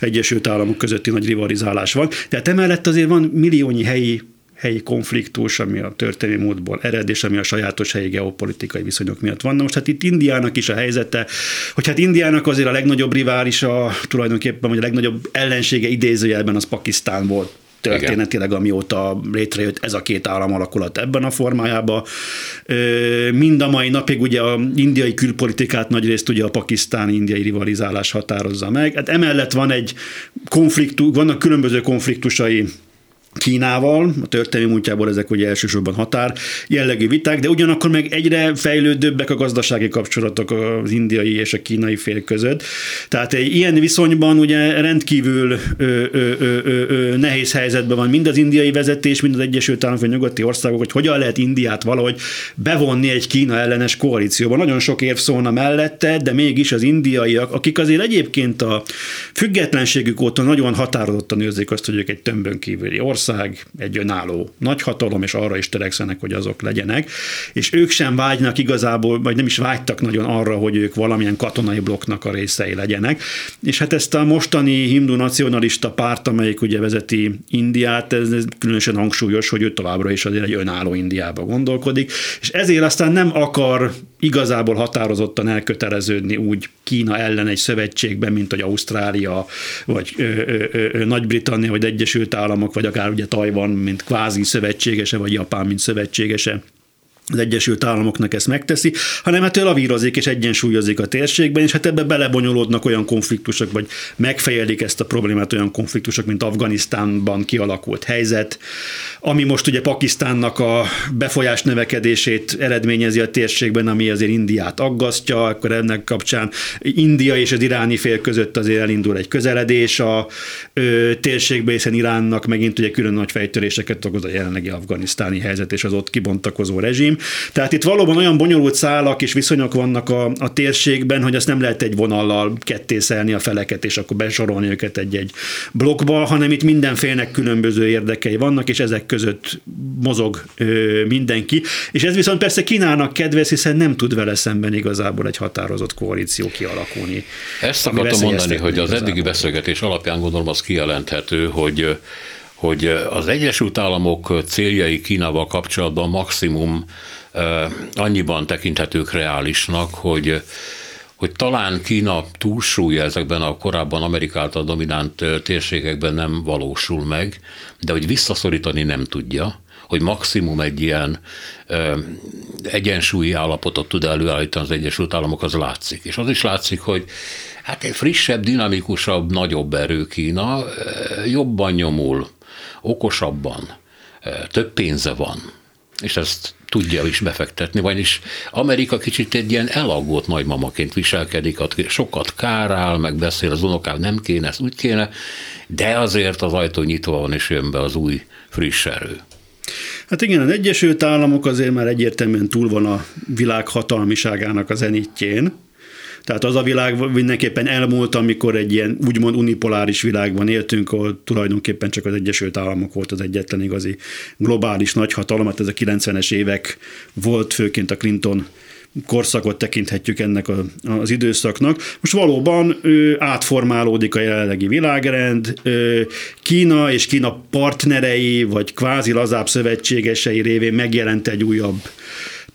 S3: Egyesült Államok közötti nagy rivalizálás van. Tehát emellett azért van milliónyi helyi helyi konfliktus, ami a történelmi módból ered, és ami a sajátos helyi geopolitikai viszonyok miatt van. most hát itt Indiának is a helyzete, hogy hát Indiának azért a legnagyobb riválisa, tulajdonképpen, vagy a legnagyobb ellensége idézőjelben az Pakisztán volt történetileg, amióta létrejött ez a két állam alakulat ebben a formájában. Mind a mai napig ugye a indiai külpolitikát nagyrészt ugye a pakisztáni-indiai rivalizálás határozza meg. Hát emellett van egy konfliktus, vannak különböző konfliktusai Kínával, a történelmi múltjából ezek ugye elsősorban határ jellegű viták, de ugyanakkor meg egyre fejlődőbbek a gazdasági kapcsolatok az indiai és a kínai fél között. Tehát egy ilyen viszonyban ugye rendkívül ö, ö, ö, ö, nehéz helyzetben van mind az indiai vezetés, mind az Egyesült Államok vagy nyugati országok, hogy hogyan lehet Indiát valahogy bevonni egy Kína ellenes koalícióba. Nagyon sok érv szólna mellette, de mégis az indiaiak, akik azért egyébként a függetlenségük óta nagyon határozottan őrzik azt, hogy ők egy tömbön kívüli ország, ország egy önálló nagyhatalom, és arra is törekszenek, hogy azok legyenek, és ők sem vágynak igazából, vagy nem is vágytak nagyon arra, hogy ők valamilyen katonai blokknak a részei legyenek. És hát ezt a mostani hindu nacionalista párt, amelyik ugye vezeti Indiát, ez, ez különösen hangsúlyos, hogy ő továbbra is azért egy önálló Indiába gondolkodik, és ezért aztán nem akar igazából határozottan elköteleződni úgy Kína ellen egy szövetségben, mint hogy Ausztrália, vagy Nagy-Britannia, vagy Egyesült Államok, vagy akár ugye Tajvan, mint kvázi szövetségese, vagy Japán, mint szövetségese az Egyesült Államoknak ezt megteszi, hanem hát lavírozik és egyensúlyozik a térségben, és hát ebbe belebonyolódnak olyan konfliktusok, vagy megfejelik ezt a problémát olyan konfliktusok, mint Afganisztánban kialakult helyzet, ami most ugye Pakisztánnak a befolyás növekedését eredményezi a térségben, ami azért Indiát aggasztja, akkor ennek kapcsán India és az iráni fél között azért elindul egy közeledés a ö, térségbe, hiszen Iránnak megint ugye külön nagy fejtöréseket okoz a jelenlegi afganisztáni helyzet és az ott kibontakozó rezsim, tehát itt valóban olyan bonyolult szálak és viszonyok vannak a, a térségben, hogy azt nem lehet egy vonallal kettészelni a feleket, és akkor besorolni őket egy-egy blokkba, hanem itt mindenfélnek különböző érdekei vannak, és ezek között mozog ö, mindenki. És ez viszont persze Kínának kedves, hiszen nem tud vele szemben igazából egy határozott koalíció kialakulni.
S2: Ezt akartam mondani, hogy az eddigi beszélgetés alapján gondolom az kijelenthető, hogy hogy az Egyesült Államok céljai Kínával kapcsolatban maximum annyiban tekinthetők reálisnak, hogy hogy talán Kína túlsúlya ezekben a korábban Amerika által dominánt térségekben nem valósul meg, de hogy visszaszorítani nem tudja, hogy maximum egy ilyen ö, egyensúlyi állapotot tud előállítani az Egyesült Államok, az látszik. És az is látszik, hogy hát egy frissebb, dinamikusabb, nagyobb erő Kína jobban nyomul, okosabban, több pénze van, és ezt tudja is befektetni, vagyis Amerika kicsit egy ilyen elaggót nagymamaként viselkedik, sokat kárál, meg beszél az unokám, nem kéne, ezt úgy kéne, de azért az ajtó nyitva van, és jön be az új friss erő.
S3: Hát igen, az Egyesült Államok azért már egyértelműen túl van a világ hatalmiságának az enítjén, tehát az a világ mindenképpen elmúlt, amikor egy ilyen úgymond unipoláris világban éltünk, ahol tulajdonképpen csak az Egyesült Államok volt az egyetlen igazi globális nagyhatalom, hát ez a 90-es évek volt, főként a Clinton korszakot tekinthetjük ennek az időszaknak. Most valóban ő, átformálódik a jelenlegi világrend, ő, Kína és Kína partnerei, vagy kvázi lazább szövetségesei révén megjelent egy újabb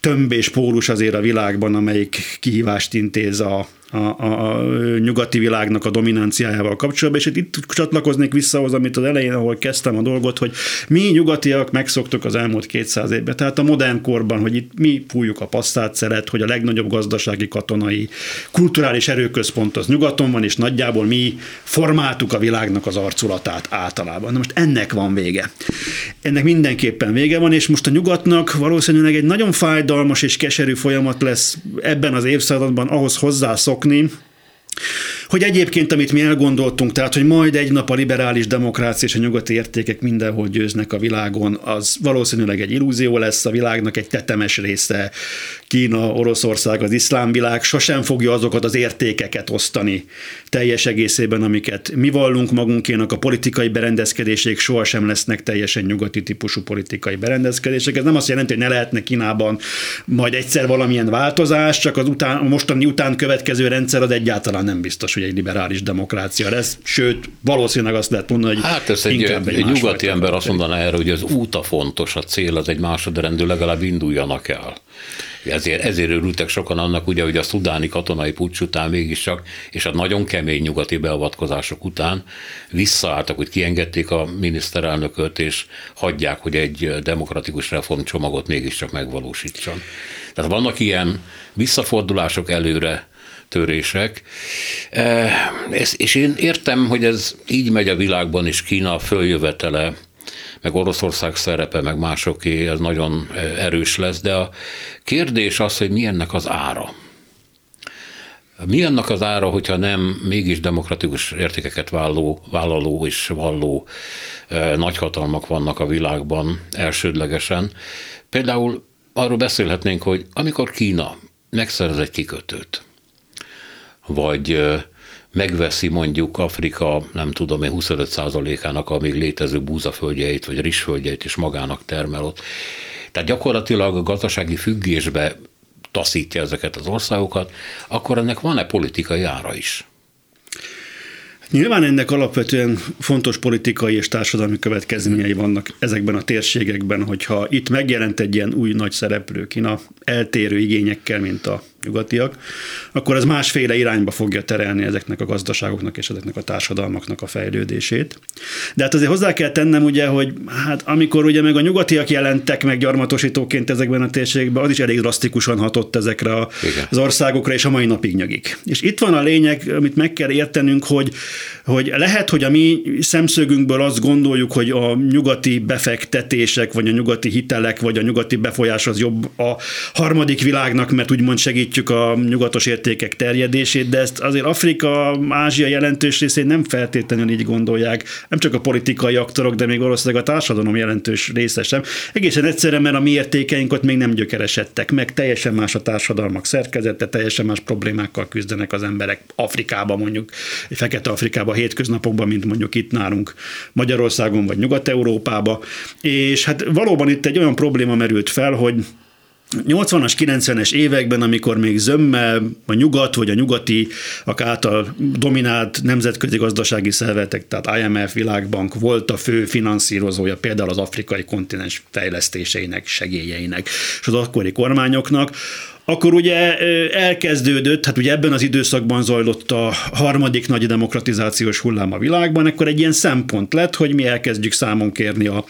S3: tömb és pólus azért a világban, amelyik kihívást intéz a, a, a, a nyugati világnak a dominanciájával kapcsolatban, és itt csatlakoznék vissza az, amit az elején, ahol kezdtem a dolgot, hogy mi nyugatiak megszoktuk az elmúlt 200 évben, tehát a modern korban, hogy itt mi fújjuk a passzát szeret, hogy a legnagyobb gazdasági, katonai, kulturális erőközpont az nyugaton van, és nagyjából mi formáltuk a világnak az arculatát általában. Na most ennek van vége. Ennek mindenképpen vége van, és most a nyugatnak valószínűleg egy nagyon fájdalmas és keserű folyamat lesz ebben az évszázadban ahhoz hozzászok, opnehmen. Hogy egyébként, amit mi elgondoltunk, tehát, hogy majd egy nap a liberális demokrácia és a nyugati értékek mindenhol győznek a világon, az valószínűleg egy illúzió lesz a világnak egy tetemes része. Kína, Oroszország, az iszlám világ sosem fogja azokat az értékeket osztani teljes egészében, amiket mi vallunk magunkénak, a politikai berendezkedések sohasem lesznek teljesen nyugati típusú politikai berendezkedések. Ez nem azt jelenti, hogy ne lehetne Kínában majd egyszer valamilyen változás, csak az után, a mostani után következő rendszer az egyáltalán nem biztos, hogy hogy egy liberális demokrácia lesz, sőt, valószínűleg azt lehet mondani, hogy
S2: Hát ez egy, egy, egy nyugati ember azt mondaná erre, hogy az út a fontos, a cél az egy másodrendű, legalább induljanak el. Ezért, ezért örültek sokan annak, ugye, hogy a szudáni katonai pucs után mégiscsak, és a nagyon kemény nyugati beavatkozások után visszaálltak, hogy kiengedték a miniszterelnököt, és hagyják, hogy egy demokratikus reformcsomagot mégiscsak megvalósítson. Tehát vannak ilyen visszafordulások előre, törések. E, és én értem, hogy ez így megy a világban, és Kína följövetele meg Oroszország szerepe, meg másoké, ez nagyon erős lesz, de a kérdés az, hogy mi ennek az ára. Mi annak az ára, hogyha nem mégis demokratikus értékeket vállaló, vállaló és valló e, nagyhatalmak vannak a világban elsődlegesen? Például arról beszélhetnénk, hogy amikor Kína megszerez egy kikötőt, vagy megveszi mondjuk Afrika, nem tudom én, 25%-ának a még létező búzaföldjeit, vagy rizsföldjeit is magának termel ott. Tehát gyakorlatilag a gazdasági függésbe taszítja ezeket az országokat, akkor ennek van-e politikai ára is?
S3: Nyilván ennek alapvetően fontos politikai és társadalmi következményei vannak ezekben a térségekben, hogyha itt megjelent egy ilyen új nagy szereplő Kína eltérő igényekkel, mint a nyugatiak, akkor ez másféle irányba fogja terelni ezeknek a gazdaságoknak és ezeknek a társadalmaknak a fejlődését. De hát azért hozzá kell tennem ugye, hogy hát amikor ugye meg a nyugatiak jelentek meg gyarmatosítóként ezekben a térségekben, az is elég drasztikusan hatott ezekre a, az országokra, és a mai napig nyugik. És itt van a lényeg, amit meg kell értenünk, hogy, hogy lehet, hogy a mi szemszögünkből azt gondoljuk, hogy a nyugati befektetések, vagy a nyugati hitelek, vagy a nyugati befolyás az jobb a harmadik világnak, mert úgymond segít segítjük a nyugatos értékek terjedését, de ezt azért Afrika, Ázsia jelentős részén nem feltétlenül így gondolják, nem csak a politikai aktorok, de még valószínűleg a társadalom jelentős része sem. Egészen egyszerűen, mert a mi értékeink ott még nem gyökeresedtek meg, teljesen más a társadalmak szerkezete, teljesen más problémákkal küzdenek az emberek Afrikában mondjuk, Fekete Afrikában, hétköznapokban, mint mondjuk itt nálunk Magyarországon vagy Nyugat-Európában. És hát valóban itt egy olyan probléma merült fel, hogy 80-as, 90-es években, amikor még zömmel a nyugat vagy a nyugati által dominált nemzetközi gazdasági szervezetek, tehát IMF, Világbank volt a fő finanszírozója például az afrikai kontinens fejlesztéseinek, segélyeinek és az akkori kormányoknak, akkor ugye elkezdődött, hát ugye ebben az időszakban zajlott a harmadik nagy demokratizációs hullám a világban, akkor egy ilyen szempont lett, hogy mi elkezdjük számon kérni a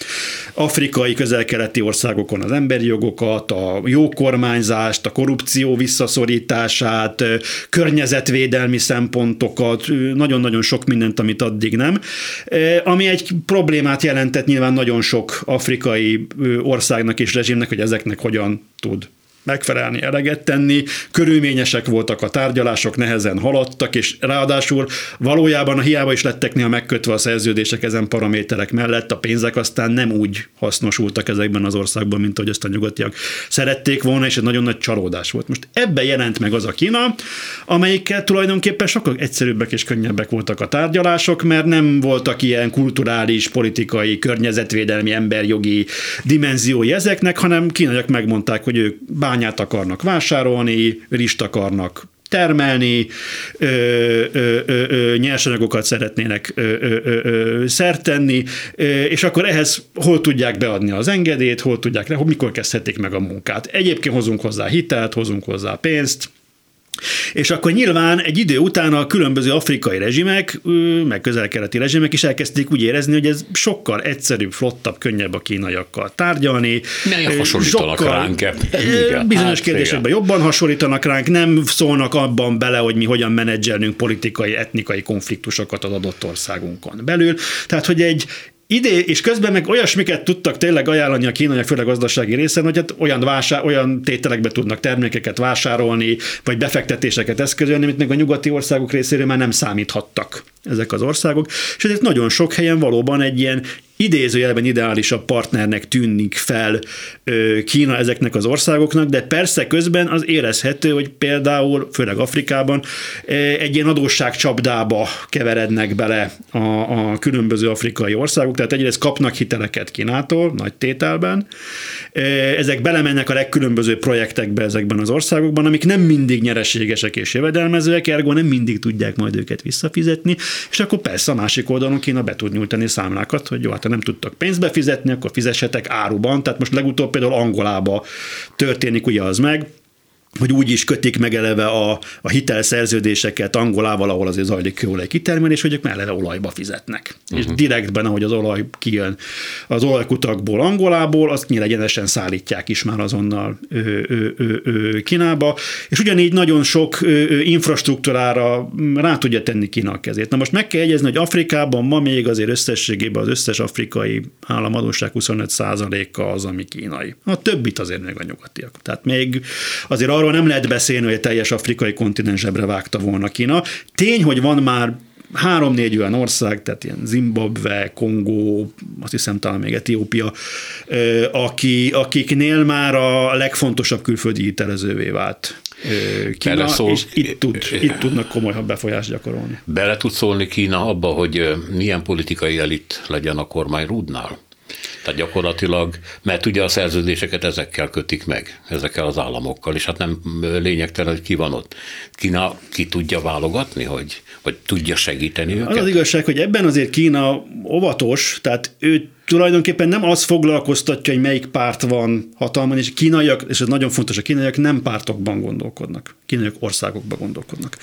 S3: afrikai közel-keleti országokon az emberi jogokat, a jó kormányzást, a korrupció visszaszorítását, környezetvédelmi szempontokat, nagyon-nagyon sok mindent, amit addig nem, ami egy problémát jelentett nyilván nagyon sok afrikai országnak és rezsimnek, hogy ezeknek hogyan tud megfelelni, eleget tenni, körülményesek voltak a tárgyalások, nehezen haladtak, és ráadásul valójában a hiába is lettek néha megkötve a szerződések ezen paraméterek mellett, a pénzek aztán nem úgy hasznosultak ezekben az országban, mint ahogy ezt a nyugatiak szerették volna, és egy nagyon nagy csalódás volt. Most ebbe jelent meg az a Kína, amelyikkel tulajdonképpen sokkal egyszerűbbek és könnyebbek voltak a tárgyalások, mert nem voltak ilyen kulturális, politikai, környezetvédelmi, emberjogi dimenziói ezeknek, hanem kínaiak megmondták, hogy ők bár bányát akarnak vásárolni, rist akarnak termelni, ö, ö, ö, ö, nyersanyagokat szeretnének szertenni, és akkor ehhez hol tudják beadni az engedélyt, hol tudják, mikor kezdhetik meg a munkát. Egyébként hozunk hozzá hitelt, hozunk hozzá pénzt, és akkor nyilván egy idő után a különböző afrikai rezsimek, meg közel-keleti rezsimek is elkezdték úgy érezni, hogy ez sokkal egyszerűbb, flottabb, könnyebb a kínaiakkal tárgyalni.
S2: Nem hasonlítanak sokkal, ránk.
S3: Igen, bizonyos hát, kérdésekben igen. jobban hasonlítanak ránk, nem szólnak abban bele, hogy mi hogyan menedzselnünk politikai, etnikai konfliktusokat az adott országunkon belül. Tehát, hogy egy, idé, és közben meg olyasmiket tudtak tényleg ajánlani a kínaiak, főleg gazdasági részen, hogy hát olyan, vásár, olyan tételekbe tudnak termékeket vásárolni, vagy befektetéseket eszközölni, amit még a nyugati országok részéről már nem számíthattak ezek az országok, és ezért nagyon sok helyen valóban egy ilyen idézőjelben ideálisabb partnernek tűnik fel Kína ezeknek az országoknak, de persze közben az érezhető, hogy például, főleg Afrikában egy ilyen adósságcsapdába keverednek bele a, a különböző afrikai országok, tehát egyrészt kapnak hiteleket Kínától, nagy tételben, ezek belemennek a legkülönbözőbb projektekbe ezekben az országokban, amik nem mindig nyereségesek és jövedelmezőek, ergo nem mindig tudják majd őket visszafizetni, és akkor persze a másik oldalon Kína be tud nyújtani számlákat, hogy jó, hát nem tudtak pénzt befizetni, akkor fizessetek áruban. Tehát most legutóbb például Angolába történik ugye az meg, hogy úgy is kötik meg eleve a, a hitelszerződéseket Angolával, ahol azért zajlik kőolaj kitermelés, hogy ők eleve olajba fizetnek. Uh-huh. És direktben, ahogy az olaj kijön az olajkutakból Angolából, azt egyenesen szállítják is már azonnal ö, ö, ö, ö, Kínába, és ugyanígy nagyon sok ö, ö, infrastruktúrára rá tudja tenni Kína a kezét. Na most meg kell jegyezni, hogy Afrikában ma még azért összességében az összes afrikai államadóság 25%-a az, ami kínai. A többit azért meg a nyugatiak. Tehát még azért arról nem lehet beszélni, hogy a teljes afrikai kontinens zsebre vágta volna Kína. Tény, hogy van már három-négy olyan ország, tehát ilyen Zimbabwe, Kongó, azt hiszem talán még Etiópia, aki, akiknél már a legfontosabb külföldi hitelezővé vált Kína, Beleszól, és itt, tud, itt tudnak komolyabb befolyást gyakorolni.
S2: Bele tud szólni Kína abba, hogy milyen politikai elit legyen a kormány Rúdnál? Tehát gyakorlatilag, mert ugye a szerződéseket ezekkel kötik meg, ezekkel az államokkal, és hát nem lényegtelen, hogy ki van ott. Kína ki tudja válogatni, hogy, vagy tudja segíteni őket?
S3: Az az igazság, hogy ebben azért Kína óvatos, tehát ő tulajdonképpen nem az foglalkoztatja, hogy melyik párt van hatalman, és kínaiak, és ez nagyon fontos, a kínaiak nem pártokban gondolkodnak, kínaiak országokban gondolkodnak.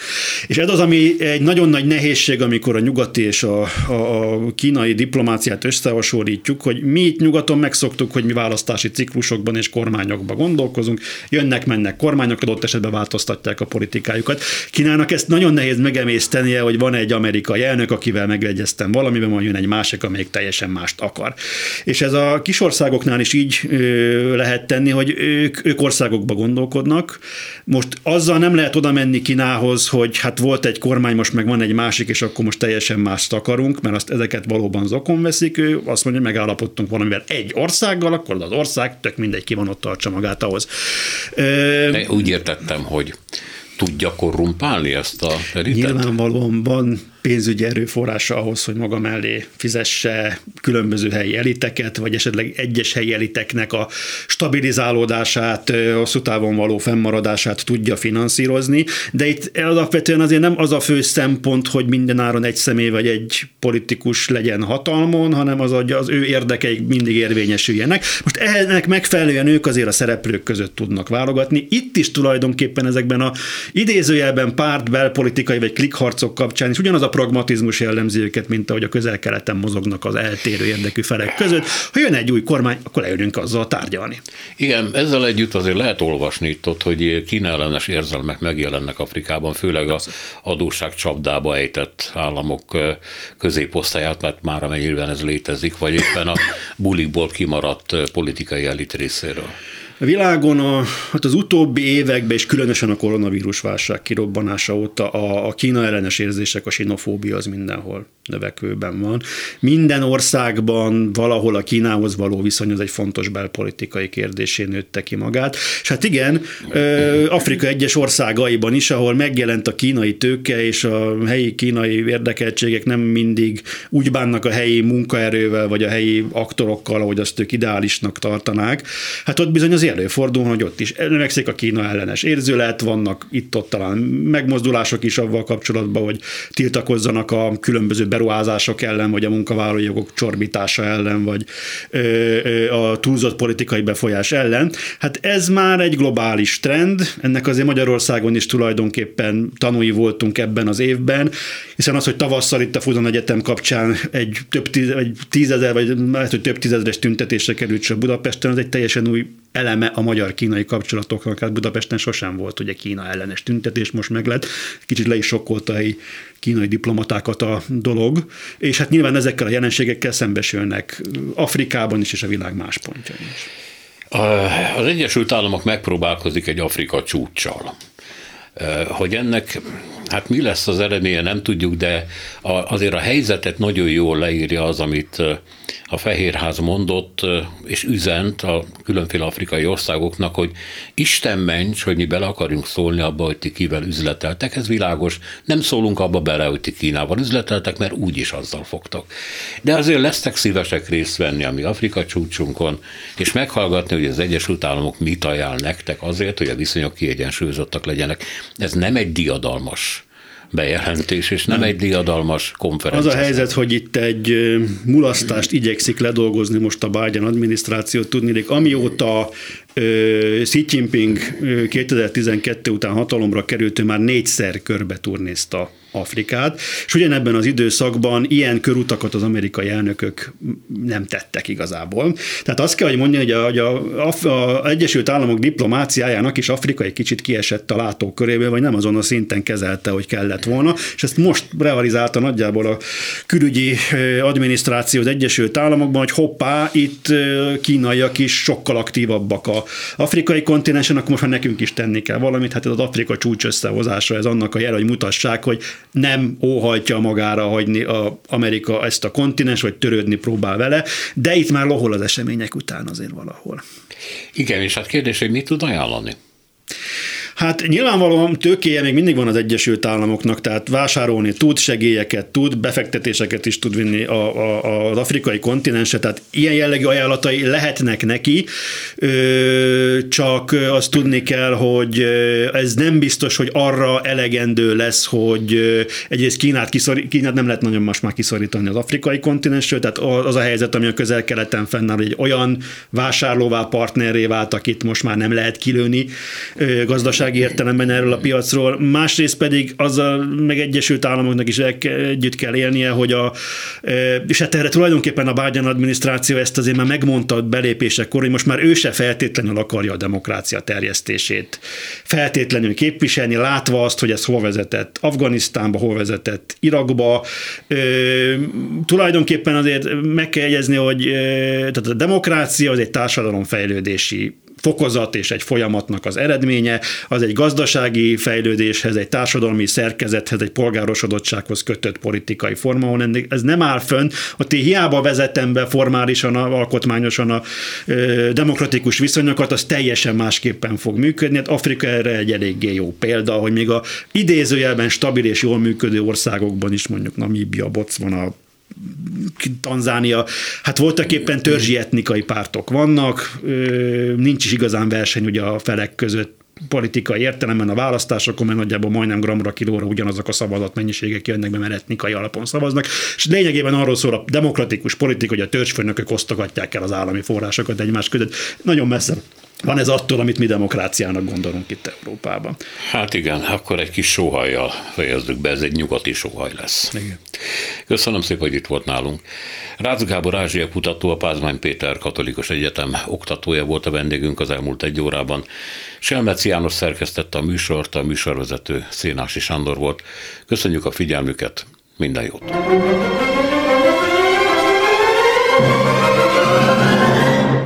S3: És ez az, ami egy nagyon nagy nehézség, amikor a nyugati és a, a, a kínai diplomáciát összehasonlítjuk, hogy mi itt nyugaton megszoktuk, hogy mi választási ciklusokban és kormányokban gondolkozunk, jönnek, mennek kormányok, adott esetben változtatják a politikájukat. Kínának ezt nagyon nehéz megemésztenie, hogy van egy amerikai elnök, akivel megegyeztem valamiben, majd jön egy másik, amelyik teljesen mást akar akar. És ez a kisországoknál is így lehet tenni, hogy ők, ők országokba gondolkodnak. Most azzal nem lehet oda menni Kínához, hogy hát volt egy kormány, most meg van egy másik, és akkor most teljesen mást akarunk, mert azt ezeket valóban zokon veszik. Ő azt mondja, hogy megállapodtunk valamivel egy országgal, akkor az ország, tök mindegy, ki van ott tartsa magát ahhoz.
S2: De úgy értettem, hogy tudja korrumpálni ezt a elitet?
S3: Nyilvánvalóan van pénzügyi erőforrása ahhoz, hogy maga mellé fizesse különböző helyi eliteket, vagy esetleg egyes helyi eliteknek a stabilizálódását, hosszú távon való fennmaradását tudja finanszírozni, de itt alapvetően azért nem az a fő szempont, hogy mindenáron egy személy vagy egy politikus legyen hatalmon, hanem az, hogy az ő érdekeik mindig érvényesüljenek. Most ennek megfelelően ők azért a szereplők között tudnak válogatni. Itt is tulajdonképpen ezekben a idézőjelben párt, belpolitikai vagy klikharcok kapcsán is ugyanaz a pragmatizmus jellemzi őket, mint ahogy a közel-keleten mozognak az eltérő érdekű felek között. Ha jön egy új kormány, akkor leülünk azzal tárgyalni.
S2: Igen, ezzel együtt azért lehet olvasni itt, ott, hogy Kína ellenes érzelmek megjelennek Afrikában, főleg az adósság csapdába ejtett államok középosztályát, mert már amennyiben ez létezik, vagy éppen a bulikból kimaradt politikai elit részéről.
S3: A világon a, hát az utóbbi években, és különösen a koronavírus válság kirobbanása óta a, a Kína ellenes érzések, a sinofóbia az mindenhol növekvőben van. Minden országban valahol a Kínához való viszony az egy fontos belpolitikai kérdésé nőtte ki magát. És hát igen, Afrika egyes országaiban is, ahol megjelent a kínai tőke, és a helyi kínai érdekeltségek nem mindig úgy bánnak a helyi munkaerővel, vagy a helyi aktorokkal, ahogy azt ők ideálisnak tartanák. Hát ott bizony az előfordul, hogy ott is növekszik a Kína ellenes érzület, vannak itt-ott talán megmozdulások is avval kapcsolatban, hogy tiltakozzanak a különböző beruházások ellen, vagy a munkavállalói jogok csorbítása ellen, vagy a túlzott politikai befolyás ellen. Hát ez már egy globális trend, ennek azért Magyarországon is tulajdonképpen tanúi voltunk ebben az évben, hiszen az, hogy tavasszal itt a Fuzon Egyetem kapcsán egy több tíz, egy tízezer, vagy lehet, hogy több tízezeres tüntetésre került csak Budapesten, az egy teljesen új eleme a magyar-kínai kapcsolatoknak. Hát Budapesten sosem volt ugye Kína ellenes tüntetés, most meg lett. Kicsit le is sokkolta a kínai diplomatákat a dolog, és hát nyilván ezekkel a jelenségekkel szembesülnek Afrikában is, és a világ más pontjain is.
S2: Az Egyesült Államok megpróbálkozik egy Afrika csúccsal. Hogy ennek Hát mi lesz az eredménye, nem tudjuk, de azért a helyzetet nagyon jól leírja az, amit a Fehérház mondott és üzent a különféle afrikai országoknak, hogy Isten ments, hogy mi bele akarjunk szólni abba, hogy ti kivel üzleteltek, ez világos, nem szólunk abba bele, hogy ti Kínával üzleteltek, mert úgyis azzal fogtok. De azért lesztek szívesek részt venni a mi Afrika csúcsunkon, és meghallgatni, hogy az Egyesült Államok mit ajánl nektek azért, hogy a viszonyok kiegyensúlyozottak legyenek. Ez nem egy diadalmas bejelentés, és nem, nem. egy diadalmas konferencia.
S3: Az a helyzet, hogy itt egy mulasztást igyekszik ledolgozni most a Biden adminisztráció, tudni, amióta Xi Jinping 2012 után hatalomra került, ő már négyszer körbe turnézta Afrikát, és ugyanebben az időszakban ilyen körutakat az amerikai elnökök nem tettek igazából. Tehát azt kell, hogy mondjam, hogy a, hogy a, a Egyesült Államok diplomáciájának is Afrika egy kicsit kiesett a látóköréből, vagy nem azon a szinten kezelte, hogy kellett volna, és ezt most realizálta nagyjából a külügyi adminisztráció az Egyesült Államokban, hogy hoppá, itt kínaiak is sokkal aktívabbak a afrikai kontinensen, akkor most már nekünk is tenni kell valamit, hát ez az Afrika csúcs összehozása, ez annak a jel, hogy mutassák, hogy nem óhajtja magára hagyni a Amerika ezt a kontinens, vagy törődni próbál vele, de itt már lohol az események után azért valahol.
S2: Igen, és hát kérdés, hogy mit tud ajánlani?
S3: Hát nyilvánvalóan tőkéje még mindig van az Egyesült Államoknak, tehát vásárolni tud, segélyeket tud, befektetéseket is tud vinni a, a, az afrikai kontinensre, tehát ilyen jellegű ajánlatai lehetnek neki, csak azt tudni kell, hogy ez nem biztos, hogy arra elegendő lesz, hogy egyrészt Kínát, kiszor, Kínát nem lehet nagyon most már kiszorítani az afrikai kontinensről, tehát az a helyzet, ami a közel-keleten fennáll, hogy egy olyan vásárlóvá partnerré vált, akit most már nem lehet kilőni gazdaság gazdasági értelemben erről a piacról, másrészt pedig azzal meg Egyesült Államoknak is együtt kell élnie, hogy a, e, és hát erre tulajdonképpen a Biden adminisztráció ezt azért már megmondta belépésekor, hogy most már ő se feltétlenül akarja a demokrácia terjesztését feltétlenül képviselni, látva azt, hogy ez hol vezetett Afganisztánba, hol vezetett Irakba. E, tulajdonképpen azért meg kell jegyezni, hogy e, tehát a demokrácia az egy társadalomfejlődési fokozat és egy folyamatnak az eredménye, az egy gazdasági fejlődéshez, egy társadalmi szerkezethez, egy polgárosodottsághoz kötött politikai forma, ahol ez nem áll fönn, hogy hiába vezetem be formálisan, alkotmányosan a demokratikus viszonyokat, az teljesen másképpen fog működni. Hát Afrika erre egy eléggé jó példa, hogy még a idézőjelben stabil és jól működő országokban is, mondjuk Namíbia, Botswana, Tanzánia, hát voltak éppen törzsi etnikai pártok vannak, nincs is igazán verseny ugye a felek között politikai értelemben a választásokon, mert nagyjából majdnem gramra kilóra ugyanazok a szavazat mennyiségek jönnek be, mert etnikai alapon szavaznak, és lényegében arról szól a demokratikus politika, hogy a törzsfőnökök osztogatják el az állami forrásokat egymás között. Nagyon messze van ez attól, amit mi demokráciának gondolunk itt Európában.
S2: Hát igen, akkor egy kis sóhajjal fejezzük be, ez egy nyugati sóhaj lesz. Igen. Köszönöm szépen, hogy itt volt nálunk. Rácz Gábor Ázsia kutató, a Pázmány Péter Katolikus Egyetem oktatója volt a vendégünk az elmúlt egy órában. Selmeci János szerkesztette a műsort, a műsorvezető Szénási Sándor volt. Köszönjük a figyelmüket, minden jót!